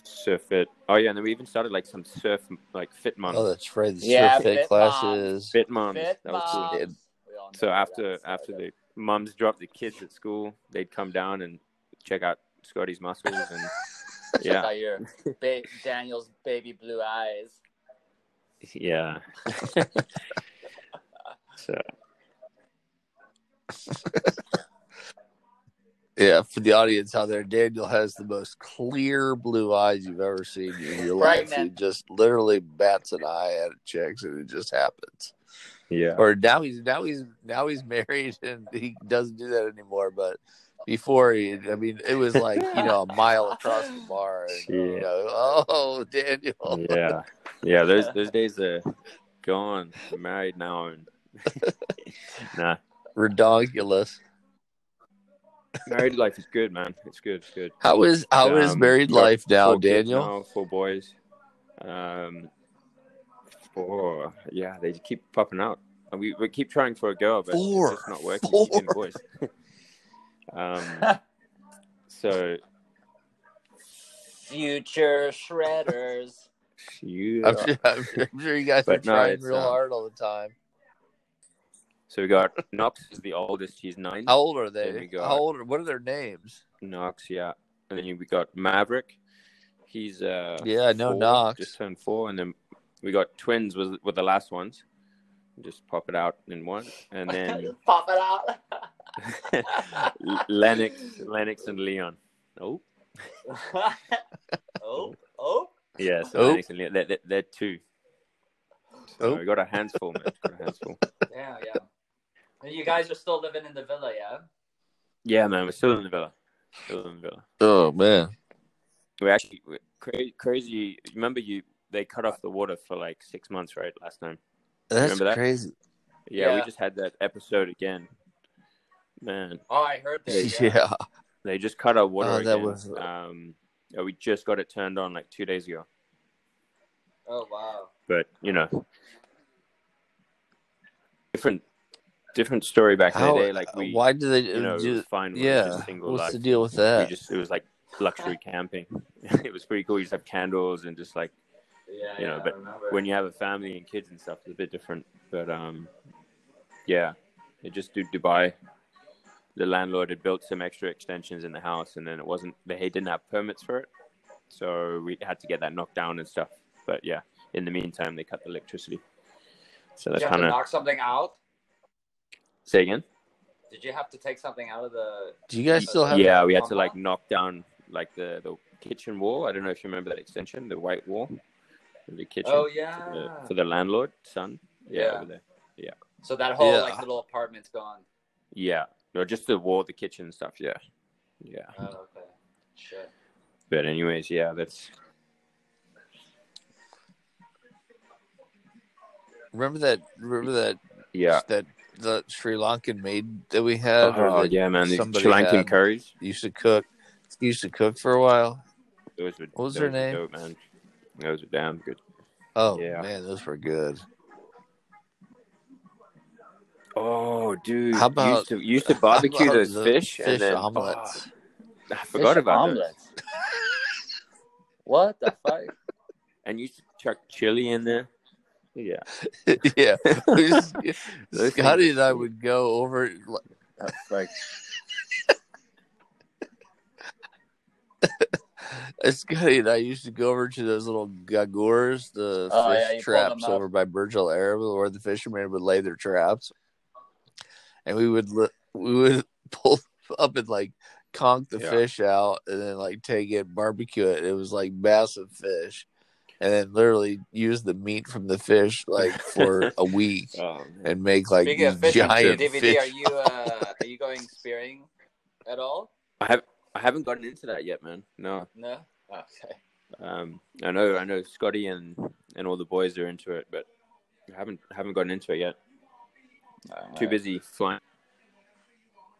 C: surf fit. Oh yeah, and then we even started like some surf like fit moms.
A: Oh, that's right. The
B: Yeah,
A: surf fit
B: fit
A: classes.
C: fit moms.
B: Fit
C: that was cool.
B: moms.
A: Yeah.
B: We
C: So after after the moms dropped the kids at school, they'd come down and check out Scotty's muscles and *laughs* yeah,
B: out your ba- Daniel's baby blue eyes.
C: yeah. *laughs* so
A: Yeah, for the audience out there, Daniel has the most clear blue eyes you've ever seen in your life. He
B: Pregnant.
A: just literally bats an eye at chicks, and it just happens.
C: yeah,
A: Or now he's now he's now he's married and he doesn't do that anymore. But before he, I mean, it was like you *laughs* know a mile across the bar. And, you
C: Yeah.
A: know, oh Daniel,
C: yeah, yeah. Those *laughs* those days are gone. I'm married now and *laughs* nah.
A: redonkulous.
C: Married life is good, man. It's good. It's good.
A: How is how is
C: Um,
A: married life now, Daniel?
C: now, four boys. Um, four. Yeah, they keep popping out. And we, we keep trying for a girl, but
A: Four.
C: it's not working.
A: Four.
C: Boys. um, *laughs* so
B: Future shredders.
C: you.
A: I'm sure, I'm sure, I'm sure you guys are
C: no,
A: trying real
C: um,
A: hard all the time.
C: So we got Knox is the oldest. He's nine.
A: How old are they?
C: got-
A: How old? Are, what are their names?
C: Knox, yeah. And then we got Maverick. He's uh
A: Yeah, I know Knox.
C: Just turned four, and then we got twins with with the last ones. Just pop it out in one, and *laughs* then
B: Pop it out. *laughs* *laughs*
C: Lennox, Lennox and Leon. Oh,
B: oh, oh.
C: yeah. So
A: Oh.
C: Lennox and Leon, they're, they're, they're two. So
A: Oh.
C: we got our hands full, man. Got our hands full.
B: Yeah, yeah. And you guys are still living in the villa, yeah?
C: Yeah, man. We're still in the villa. Still in the villa.
A: Oh man,
C: We actually we cra- crazy. Remember you? They cut off the water for like six months, right? Last time.
A: that's
C: that?
A: crazy.
C: Yeah, we just had that episode again. Man,
B: Oh, I heard this. *laughs*
A: Yeah.
B: Yeah.
C: they just cut our water
A: Oh, that
C: again.
A: was-
C: Um, yeah, we just got it turned on like two days ago.
B: Oh, wow.
C: But you know, different different story back
A: How?
C: in the day. Like we,
A: why do they
C: you know, it
A: do?
C: was fine. With
A: yeah.
C: just single
A: What's
C: life.
A: the deal with
C: We
A: that?
C: just it was like luxury *laughs* camping. *laughs* it was pretty cool. You just have candles and just like
B: Yeah,
C: You know,
B: yeah,
C: but when you have a family and kids and stuff, it's a bit different. But um, yeah, they just do Dubai. The landlord had built some extra extensions in the house, and then it wasn't. They didn't have permits for it, so we had to get that knocked down and stuff. But yeah, in the meantime, they cut the electricity. So
E: Did
C: that's
E: have to
C: kind of
E: knock something out?
C: say again.
E: Did you have to take something out of the?
A: Do you guys still have?
C: Yeah, we had to like
E: out?
C: knock down like the the kitchen wall. I don't know if you remember that extension, the white wall, of the kitchen
E: Oh
C: for,
E: yeah.
C: the, for the landlord son. Yeah,
E: Yeah.
C: over there.
E: So that whole
A: Yeah.
E: like little apartment's gone.
C: Yeah, no, just the wall, the kitchen and stuff. Yeah, yeah.
E: Oh okay. Shit.
C: But anyways, yeah, that's
A: Remember that? Remember that?
C: yeah.
A: That the Sri Lankan maid that we had.
C: Oh
A: that
C: yeah, man. These Sri Lankan
A: had,
C: curries.
A: used to cook. Used to cook for a while.
C: Those were,
A: What was
C: those
A: her name?
C: Dope, man. Those were damn good.
A: Oh
C: Yeah.
A: man, those were good.
C: Oh, dude.
A: How about-
C: used to used to barbecue
A: about
C: those
A: the
C: fish,
A: fish
C: and then
A: omelets.
C: oh, I forgot
B: Fish
C: about
B: omelets. what the fuck?
C: And used to chuck chili in there. Yeah. *laughs*
A: yeah, We just-
C: Those
A: Scotty and I would go over.
B: Like, fuck?
A: Scotty and I used to go over to those little gargoors, the
B: Oh,
A: fish
B: you pulled them
A: traps over by Burj Al Arab, where the fishermen would lay their traps, and we would li- we would *laughs* pull up and like conk the
C: Yeah.
A: fish out, and then like take it, barbecue it. It was like massive fish, and then literally use the meat from the fish like for *laughs* a week
C: Oh,
A: and make like
E: Speaking of
A: these giant
E: DVD,
A: fish.
E: are you *laughs* uh, are you going spearing at all?
C: I have I haven't gotten into that yet, man. No.
E: No. Okay.
C: Um, I know I know Scotty and and all the boys are into it, but I haven't haven't gotten into it yet. Too busy flying.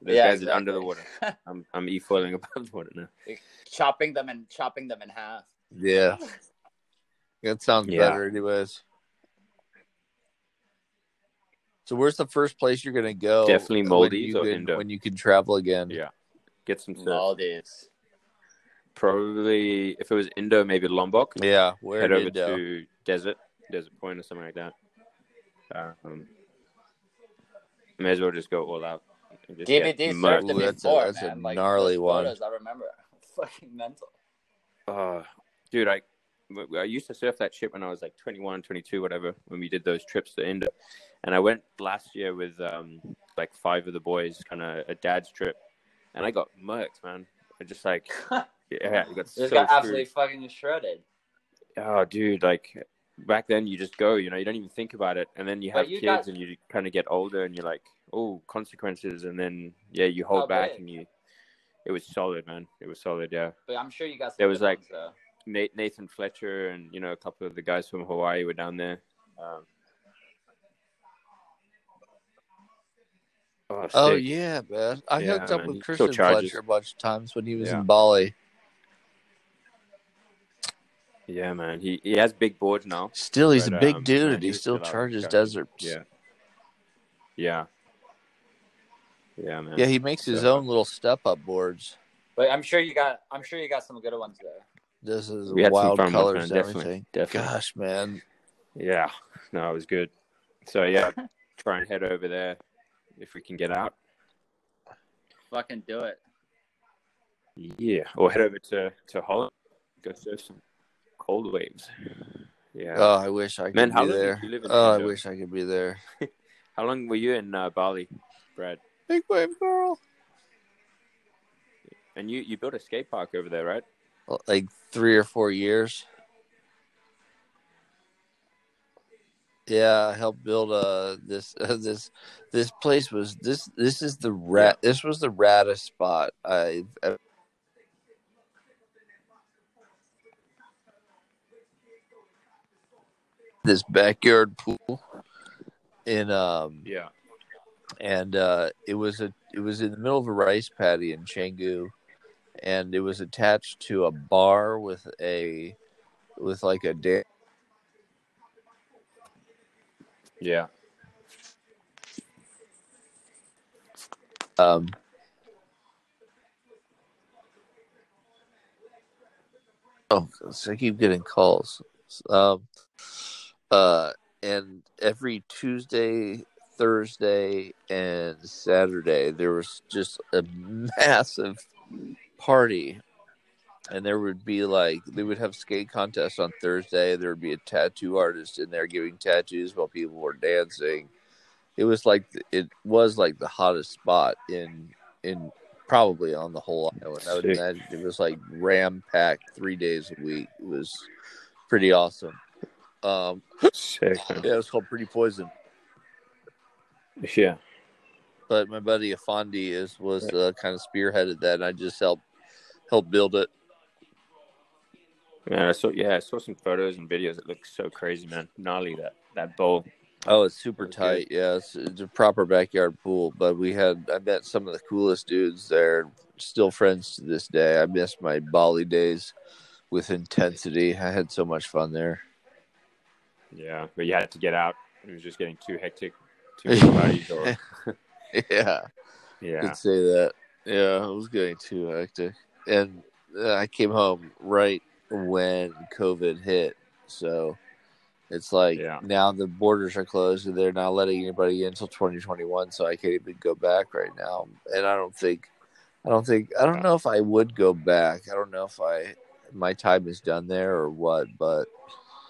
C: Those
E: Yeah,
C: guys are under the water. *laughs* I'm I'm e foiling above the water now.
E: chopping them and chopping them in half.
A: Yeah. That sounds
C: Yeah.
A: better, anyways. So, where's the first place you're gonna go?
C: Definitely
A: when
C: Maldives
A: you
C: or
A: can,
C: Indo.
A: when you can travel again.
C: Yeah. Get some surf.
E: Maldives.
C: Probably if it was Indo, maybe Lombok.
A: Yeah, where
C: Head
A: in
C: over
A: Indo?
C: to Desert, Desert Point or something like that. Um, may as well just go all out. and just
E: DVD
C: murked.
E: surfed it
A: Ooh, that's a-
E: before,
A: that's a
E: like,
A: gnarly
E: those
A: one.
E: Photos, I remember. *laughs* Fucking mental.
C: Uh, dude, I I used to surf that shit when I was like 21, 22, whatever, when we did those trips to India. And I went last year with um like five of the boys, kind of a dad's trip, and I got murked, man. I just like *laughs* yeah, I got
E: Just
C: so
E: got absolutely fucking shredded.
C: Oh, dude, like back then you just go, you know, you don't even think about it, and then you have
E: you
C: kids
E: got-
C: and you kind of get older, and you're like, oh, consequences, and then yeah, you hold
E: How
C: back,
E: big?
C: and you. It was solid, man. It was solid, yeah.
E: But I'm sure you got some
C: There was, like-
E: ones, though.
C: Nathan Fletcher and you know a couple of the guys from Hawaii were down there. Um, oh,
A: Oh yeah, man. I
C: Yeah,
A: hooked up
C: man,
A: with Christian. Fletcher a bunch of times when he was
C: Yeah.
A: in Bali.
C: Yeah, man. He he has big boards now.
A: Still, he's
C: But,
A: a big
C: um,
A: dude.
C: man,
A: and
C: he
A: he still
C: still
A: charges
C: charging.
A: deserts.
C: Yeah, yeah, yeah, man.
A: Yeah, he makes his
C: So-
A: own little step up boards.
E: But I'm sure you got. I'm sure you got some good ones there.
A: This is
C: We had some
A: wild colors
C: man,
A: and
C: definitely,
A: everything.
C: definitely.
A: Gosh, man.
C: Yeah, no, it was good. So yeah, *laughs* try and head over there if we can get out.
E: Fucking do it.
C: Yeah, or head over to to Holland, go surf some cold waves. Yeah.
A: Oh, I wish I could
C: Man, how
A: be there.
C: did you live in
A: Oh, I wish I could be there. *laughs*
C: How long were you in uh, Bali, Brad?
A: Big wave girl.
C: And you you built a skate park over there, right?
A: Like three or four years. Yeah, I helped build uh this uh, *laughs* this this place was this this is the rat this was the raddest spot I've ever this backyard pool in um
C: Yeah.
A: and uh, it was a it was in the middle of a rice paddy in Canggu, and it was attached to a bar with a with like a da-
C: Yeah.
A: Um, oh, so I keep getting calls. Um, uh, and every Tuesday, Thursday, and Saturday, there was just a *laughs* massive party. And there would be like, they would have skate contests on Thursday. There would be a tattoo artist in there giving tattoos while people were dancing. It was like, it was like the hottest spot in, in probably on the whole island. I would imagine it was like ram packed three days a week. It was pretty awesome. Um,
C: Sick.
A: yeah, it was called Pretty Poison.
C: Yeah.
A: But my buddy Afandi is was uh, kind of spearheaded that, and I just helped help build it.
C: Man, I saw yeah, I saw some photos and videos. It looks so crazy, man. Gnarly that that bowl.
A: Oh, it's super tight. Yeah, it's, it's a proper backyard pool. But we had I met some of the coolest dudes there. Still friends to this day. I miss my Bali days with intensity. I had so much fun there.
C: Yeah, but you had to get out. It was just getting too hectic. Too *laughs* parties. Or, *laughs*
A: yeah.
C: yeah.
A: could say that. Yeah, it was getting too hectic, and uh, I came home right when COVID hit. So it's like
C: Yeah.
A: now the borders are closed, and they're not letting anybody in until 2021. So I can't even go back right now, and I don't think, I don't think, I don't know if I would go back. I don't know if I my time is done there or what, but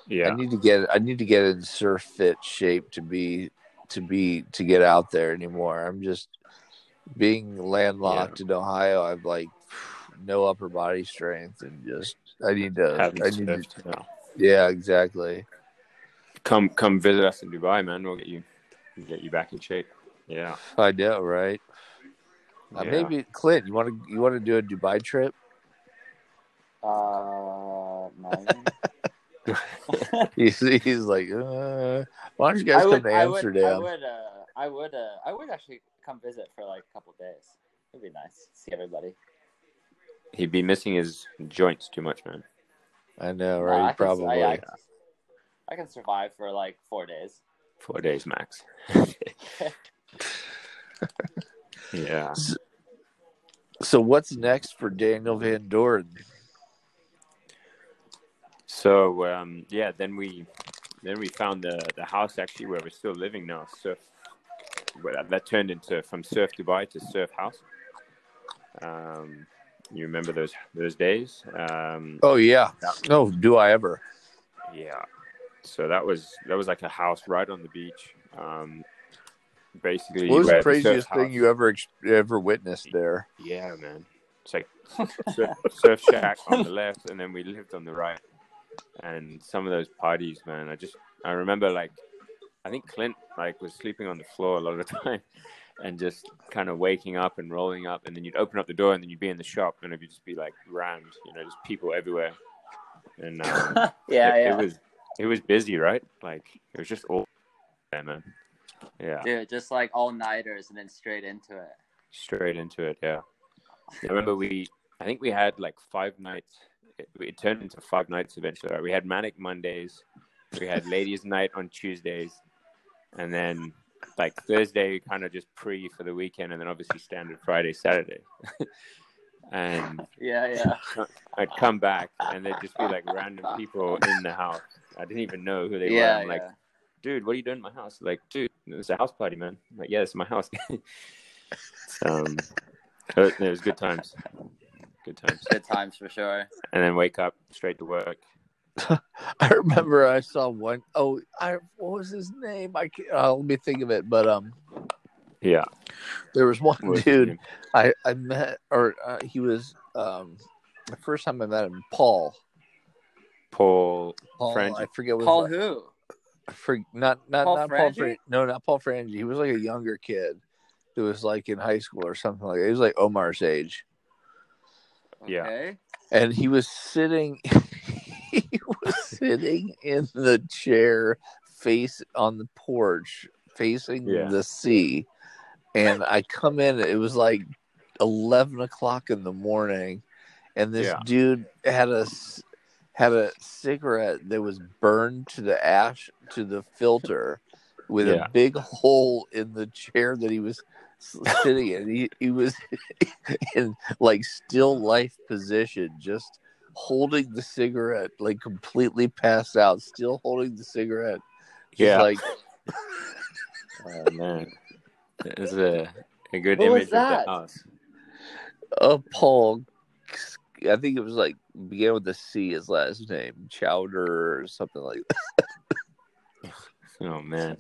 C: Yeah.
A: I need to get I need to get in surf fit shape to be to be to get out there anymore. I'm just being landlocked in Ohio. I've like no upper body strength and just I need to
C: Haven't
A: I need to,
C: surfed, yeah.
A: yeah exactly.
C: Come come visit us in Dubai, man. We'll get you get you back in shape. Yeah.
A: I know, right? Uh,
C: Yeah.
A: maybe Clint, you want to you want to do a Dubai trip?
B: Uh, no. *laughs* *laughs*
A: He's, he's like, uh, why don't you guys
E: I
A: come
E: would,
A: to
E: I would, I would, uh, I would, uh, I would actually come visit for like a couple days. It'd be nice. to See everybody.
C: He'd be missing his joints too much, man.
A: I know,
E: No,
A: right?
E: I can,
A: Probably.
E: I, I, I can survive for like four days.
C: Four days max. *laughs* *laughs* yeah.
A: So what's next for Daniel Van Doren?
C: So um, yeah, then we then we found the the house actually where we're still living now. Surf. Well, that, that turned into from Surf Dubai to Surf House. Um, you remember those those days? Um,
A: Oh yeah. No, do I ever?
C: yeah. So that was that was like a house right on the beach. Um, basically,
A: What was the craziest thing
C: house-
A: you ever ever witnessed there?
C: Yeah, man. It's like *laughs* surf, surf shack on the left, and then we lived on the right. And some of those parties, man, I just I remember like I think Clint like was sleeping on the floor a lot of the *laughs* time, and just kind of waking up and rolling up, and then you'd open up the door, and then you'd be in the shop, and it'd just be like rammed, you know, just people everywhere. And um, *laughs*
E: yeah,
C: it,
E: yeah.
C: it was it was busy, right? Like it was just all there, man. Yeah.
E: Dude, just like all nighters and then straight into it.
C: straight into it yeah i remember we i think we had like five nights it, it turned into five nights eventually right? we had manic mondays we had ladies *laughs* night on tuesdays and then like thursday kind of just pre for the weekend and then obviously standard friday saturday *laughs* and
E: Yeah, yeah. *laughs*
C: i'd come back and there'd just be like random people in the house i didn't even know who they were
E: yeah,
C: i'm like dude, what are you doing in my house? Like, dude, it's a house party, man. I'm like, yeah, it's my house. um, it was good times. Good times.
E: Good times for sure.
C: And then wake up straight to work. *laughs*
A: I remember I saw one oh I what was his name? I can't, uh, let me think of it. But um,
C: Yeah.
A: there was one
C: was
A: dude? I I met or uh, he was um the first time I met him, Paul.
C: Paul.
A: Paul,
C: Frangie.
A: I forget what
E: Paul
A: his-
E: who?
A: for not not
E: Paul
A: not Paul
E: Frangie?
A: Fran, no not Paul Frangie. He was like a younger kid who was like in high school or something like that. He was like Omar's age,
C: Yeah.
A: And he was sitting. *laughs* he was sitting in the chair, face on the porch, facing
C: Yeah.
A: the sea. And I come in. It was like eleven o'clock in the morning, and this
C: Yeah.
A: dude had a s- had a cigarette that was burned to the ash to the filter with
C: Yeah.
A: a big hole in the chair that he was sitting in. He, he was *laughs* in like still life position, just holding the cigarette, like completely passed out, still holding the cigarette.
C: Yeah.
A: like *laughs*
C: Oh man, it's a a good
B: What was
C: image of
B: that?
C: the house.
A: uh, Paul. I think it was like began with a C. His last name, Chowder or something like that. *laughs*
C: Oh man,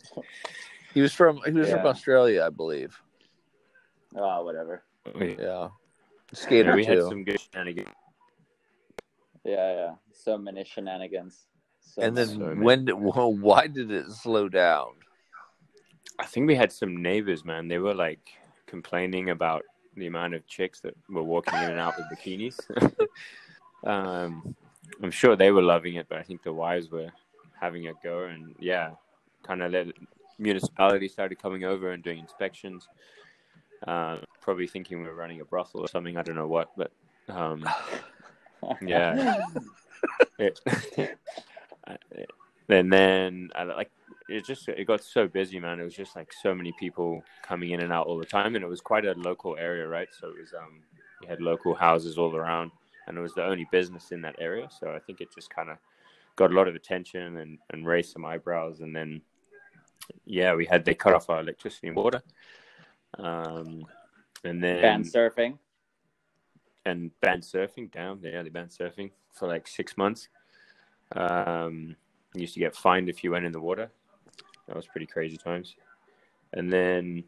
A: He was from he was from Australia, I believe.
B: Oh, whatever.
C: we,
A: Yeah, skater
C: yeah, we had some good shenanigans.
B: Yeah, yeah. So many shenanigans. So
A: and then
B: many.
C: Sorry, man.
A: when did, well, why did it slow down?
C: I think we had some neighbors, man. They were like complaining about the amount of chicks that were walking in and out with bikinis. *laughs* um, I'm sure they were loving it, but I think the wives were having a go. And yeah, kind of let municipality started coming over and doing inspections. Uh, probably thinking we were running a brothel or something. I don't know what, but um, *laughs* yeah. *laughs* *laughs* it, and then I like it just it got so busy man it was just like so many people coming in and out all the time and it was quite a local area right so it was um you had local houses all around and it was the only business in that area so i think it just kind of got a lot of attention and and raised some eyebrows and then yeah we had they cut off our electricity and water um and then
B: Fan surfing.
C: and banned surfing down. Yeah, they banned surfing for like six months. Um, used to get fined if you went in the water. That was pretty crazy times. And then,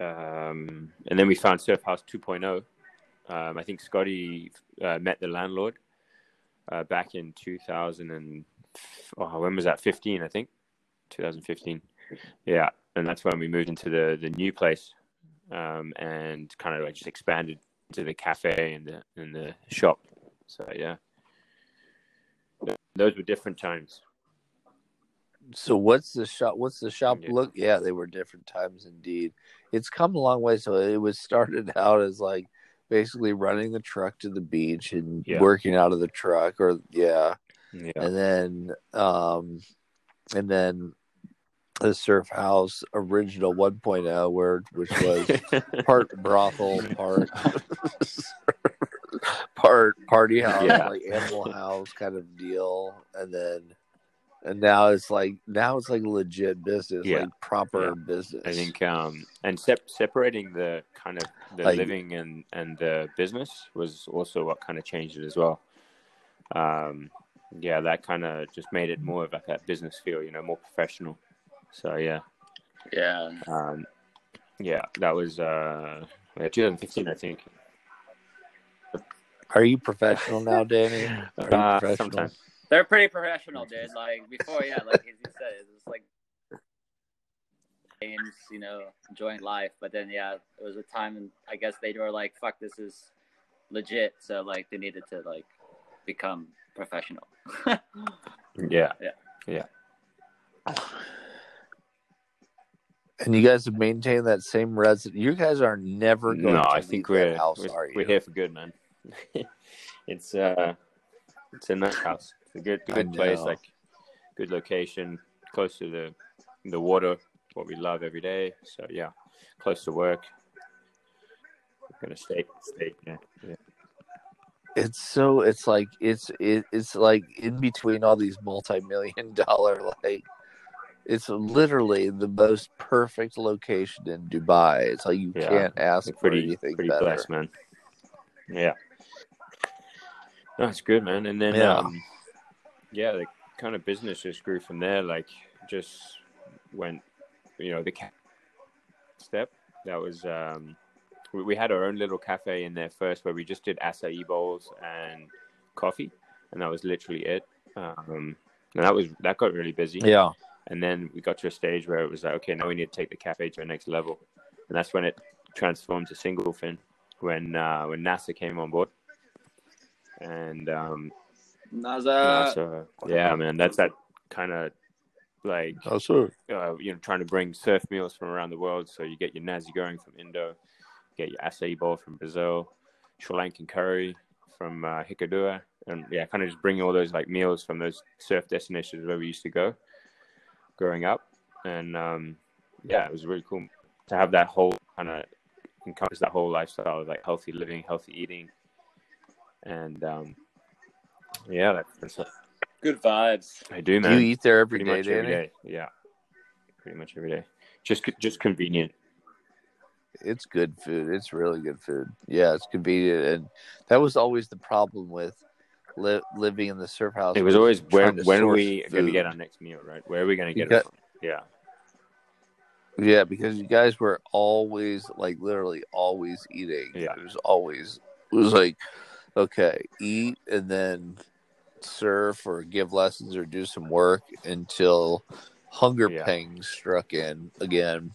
C: um, and then we found Surf House 2.0. Um, I think Scotty uh, met the landlord uh, back in 2000 and oh, when was that? 15, I think. 2015. Yeah, and that's when we moved into the the new place, um, and kind of like just expanded to the cafe and the and the shop. So yeah, those were different times.
A: So what's the shop? What's the shop
C: Yeah.
A: look? Yeah, they were different times indeed. It's come a long way. So it was started *laughs* out as like basically running the truck to the beach and
C: Yeah.
A: working out of the truck, or yeah,
C: Yeah,
A: and then um, and then the Surf House original 1.0, where which was *laughs* part brothel, part *laughs* part party house,
C: Yeah.
A: like animal house kind of deal, and then and now it's like now it's like legit business,
C: Yeah.
A: like proper
C: Yeah.
A: business.
C: I think um, and sep- separating the kind of the
A: Like-
C: living and and the business was also what kind of changed it as well. Um, yeah, that kind of just made it more of like that business feel, you know, more professional. So yeah,
B: Yeah.
C: um, yeah, that was uh, yeah, 2015, I think.
A: Are you professional now, Danny? *laughs* Are you
C: Uh,
A: professional?
C: sometimes.
B: They're pretty professional, dude. Like before, yeah, like as you said, it was like games, you know, enjoying life. But then, yeah, it was a time, and I guess they were like, "Fuck, this is legit." So like, they needed to like become professional. *laughs*
C: Yeah. Yeah.
A: Yeah, And you guys have maintained that same resident. You guys are never going
C: no,
A: to
C: I
A: leave
C: think
A: that
C: we're
A: house,
C: we're,
A: are you?
C: we're here for good, man. *laughs* it's uh, it's a nice house. It's a good good place, like good location, close to the the water, what we love every day. So yeah, close to work. We're gonna stay stay. Yeah, yeah.
A: it's so it's like it's it, it's like in between all these multi-million *laughs* dollar like it's literally the most perfect location in Dubai. It's like you
C: Yeah.
A: can't ask for
C: pretty
A: anything
C: pretty
A: better.
C: blessed, man. Yeah, that's good, man. And then
A: Yeah.
C: um, yeah, the kind of business just grew from there. Like, just went, you know, the ca- step that was. Um, we, we had our own little cafe in there first, where we just did acai bowls and coffee, and that was literally it. Um, and that was that got really busy.
A: Yeah.
C: And then we got to a stage where it was like, okay, now we need to take the cafe to the next level, and that's when it transformed to single fin when uh, when NASA came on board. And um,
B: NASA.
C: NASA, yeah, man, that's that kind of like
A: Oh, sure.
C: uh, you know trying to bring surf meals from around the world. So you get your nasi goreng from Indo, get your acai bowl from Brazil, Sri Lankan curry from uh, Hikkaduwa, and yeah, kind of just bring all those like meals from those surf destinations where we used to go growing up, and um, yeah, it was really cool to have that whole kind of encompass that whole lifestyle of like healthy living, healthy eating, and um, yeah, that, that's what
E: Good vibes.
C: I do, man.
A: You eat there every
C: pretty
A: day,
C: much
A: Danny?
C: every day. Yeah, pretty much every day. Just just convenient.
A: It's good food. It's really good food. Yeah, it's convenient, and that was always the problem with li- living in the surf house.
C: It was always where when are we going to get our next meal, right? Where are we going to get it from? Yeah,
A: Yeah, because you guys were always like literally always eating.
C: Yeah.
A: It was always it was like okay, eat and then surf or give lessons or do some work until hunger
C: Yeah.
A: pangs struck in again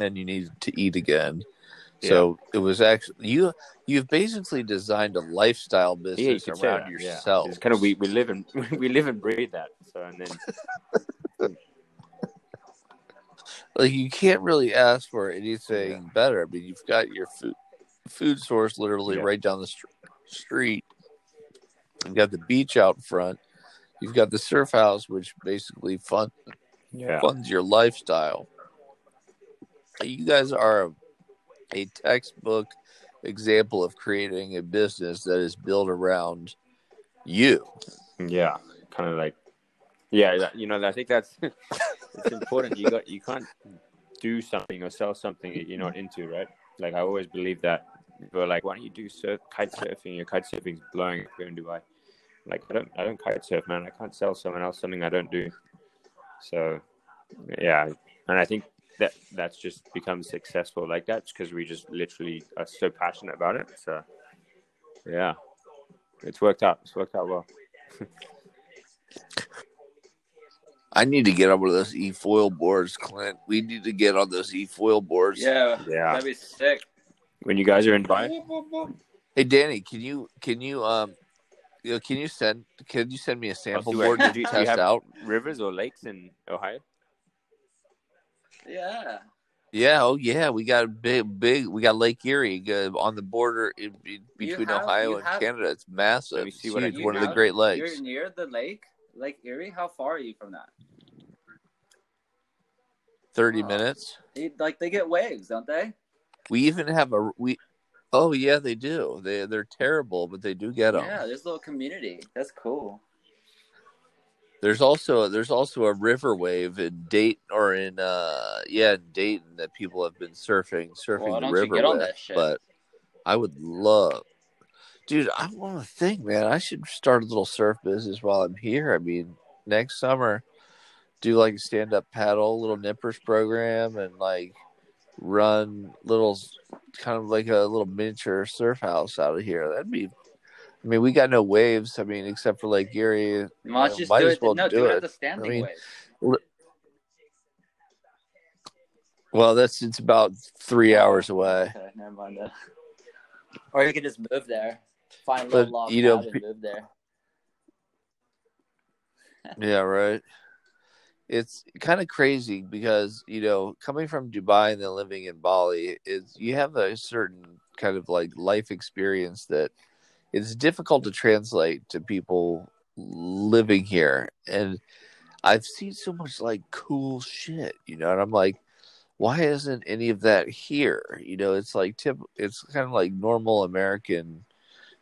A: and you needed to eat again. So it was actually you you've basically designed a lifestyle
C: yeah, you
A: business around
C: that, yeah.
A: yourself.
C: It's kind of we, we live and *laughs* we live and breathe that. So and then *laughs*
A: like you can't really ask for anything better. I mean, you've got your food food source literally right down the str- street. You've got the beach out front. You've got the surf house, which basically fund,
C: yeah,
A: funds your lifestyle. You guys are a, textbook example of creating a business that is built around you.
C: yeah, kind of like yeah, you know. I think that's *laughs* it's important. You got you can't do something or sell something that you're not into, right? Like I always believe that. Are like, why don't you do surf, kite surfing? Your kite surfing's blowing up here in Dubai. Like I don't, I don't kite surf, man. I can't sell someone else something I don't do. So, yeah, and I think that that's just become successful like that because we just literally are so passionate about it. So, yeah, it's worked out. It's worked out well. *laughs*
A: I need to get on one of those e-foil boards, Clint. We need to get on those e-foil boards.
E: Yeah,
C: Yeah,
E: that'd be sick.
C: when you guys are in Dubai,
A: Hey Danny, can you can you um you know, can you send can you send me a sample *laughs*
C: do
A: board to
C: you-
A: test
C: have-
A: out?
C: rivers or lakes in Ohio.
E: Yeah.
A: Yeah, oh yeah, we got big big we got Lake Erie uh, on the border in, in- between
E: have-
A: Ohio and
E: have-
A: Canada. It's massive.
C: Let me see
A: It's
C: what
A: huge,
C: can
A: one of the Great Lakes.
E: You're near the lake, Lake Erie. How far are you from that?
A: Thirty
E: Oh.
A: minutes.
E: They, like they get waves, don't they?
A: We even have a we. Oh yeah, they do. They they're terrible, but they do get them.
E: Yeah, there's a little community. That's cool.
A: There's also there's also a river wave in Dayton or in uh yeah in Dayton that people have been surfing surfing
E: Why
A: the river with. But I would love, dude. I want to think, man. I should start a little surf business while I'm here. I mean, next summer, do like a stand up paddle, little nippers program, and like run little kind of like a little miniature surf house out of here. That'd be. I mean, we got no waves. I mean, except for Lake Erie.
E: Why
A: You
E: don't
A: know,
E: just
A: might
E: do
A: as
E: it?
A: well
E: no,
A: do
E: do it
A: it.
E: the standing
A: I mean. Well, that's it's about three hours away.
E: Okay, never mind that. Or you could just move there. Find a
A: But,
E: little log
A: you know,
E: and move there.
A: Yeah, right. It's kind of crazy because you know, coming from Dubai and then living in Bali is you have a certain kind of like life experience that it's difficult to translate to people living here. And I've seen so much like cool shit, you know, and I'm like, why isn't any of that here? You know, it's like tip it's kind of like normal American,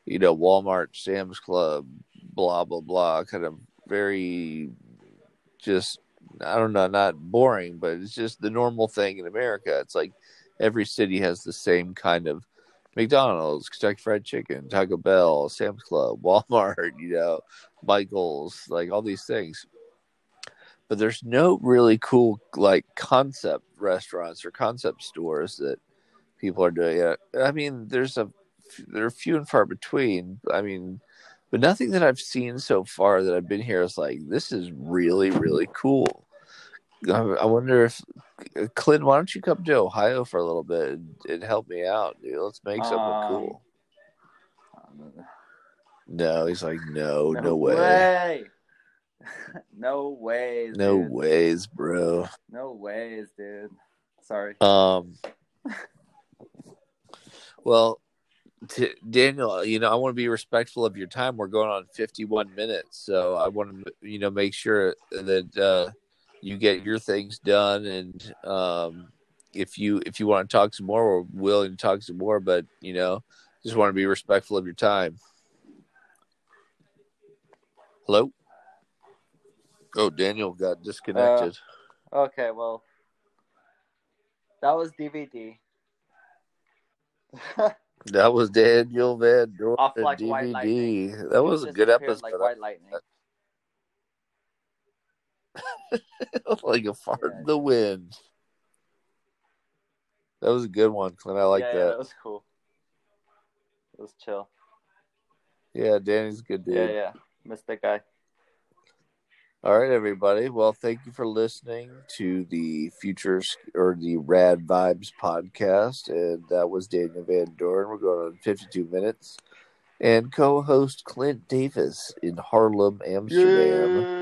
A: you know, Walmart, Sam's Club, blah blah blah, kind of very just I don't know, not boring, but it's just the normal thing in America. It's like every city has the same kind of McDonald's, Kentucky Fried Chicken, Taco Bell, Sam's Club, *laughs* Walmart, you know, Michaels, like all these things. But there's no really cool like concept restaurants or concept stores that people are doing. Uh, I mean, there's a there are few and far between. I mean, but nothing that I've seen so far that I've been here is like this is really really cool. I, wonder if Clint, why don't you come to Ohio for a little bit and, and help me out, dude? Let's make something
E: Um,
A: cool. No, he's like, no, no, way.
E: way. *laughs* no ways.
A: no
E: dude.
A: ways, bro.
E: No ways, dude. Sorry.
A: Um. Well, t- Daniel, you know, I want to be respectful of your time. We're going on 51 minutes, so I want to, you know, make sure that uh, you get your things done, and um, if you if you want to talk some more, we're willing to talk some more. But you know, just want to be respectful of your time. Hello. Oh, Daniel got disconnected.
B: Okay, well, that was DVD.
A: that was Daniel Van Doren *laughs*
B: Off like white
A: DVD.
B: lightning.
A: That was a good episode.
B: Like white lightning. *laughs*
A: like a fart
B: Yeah.
A: in the wind. That was a good one, Clint. I like
B: yeah, yeah,
A: that.
B: that was cool. It was chill.
A: Yeah, Danny's a good dude.
B: Yeah, yeah. Missed that guy.
A: All right, everybody. Well, thank you for listening to the Futures or the Rad Vibes podcast. And that was Daniel Van Doren. We're going on 52 minutes. And co host Clint Davis in Haarlem, Amsterdam.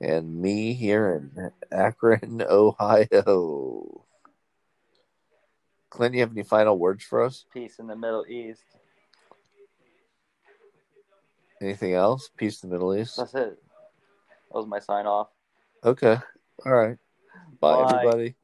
A: And me here in Akron, *laughs* Ohio. Clint, you have any final words for us?
B: Peace in the Middle East.
A: Anything else? Peace in the Middle East?
B: That's it. That was my sign off.
A: Okay. All right. Bye.
B: Bye.
A: everybody.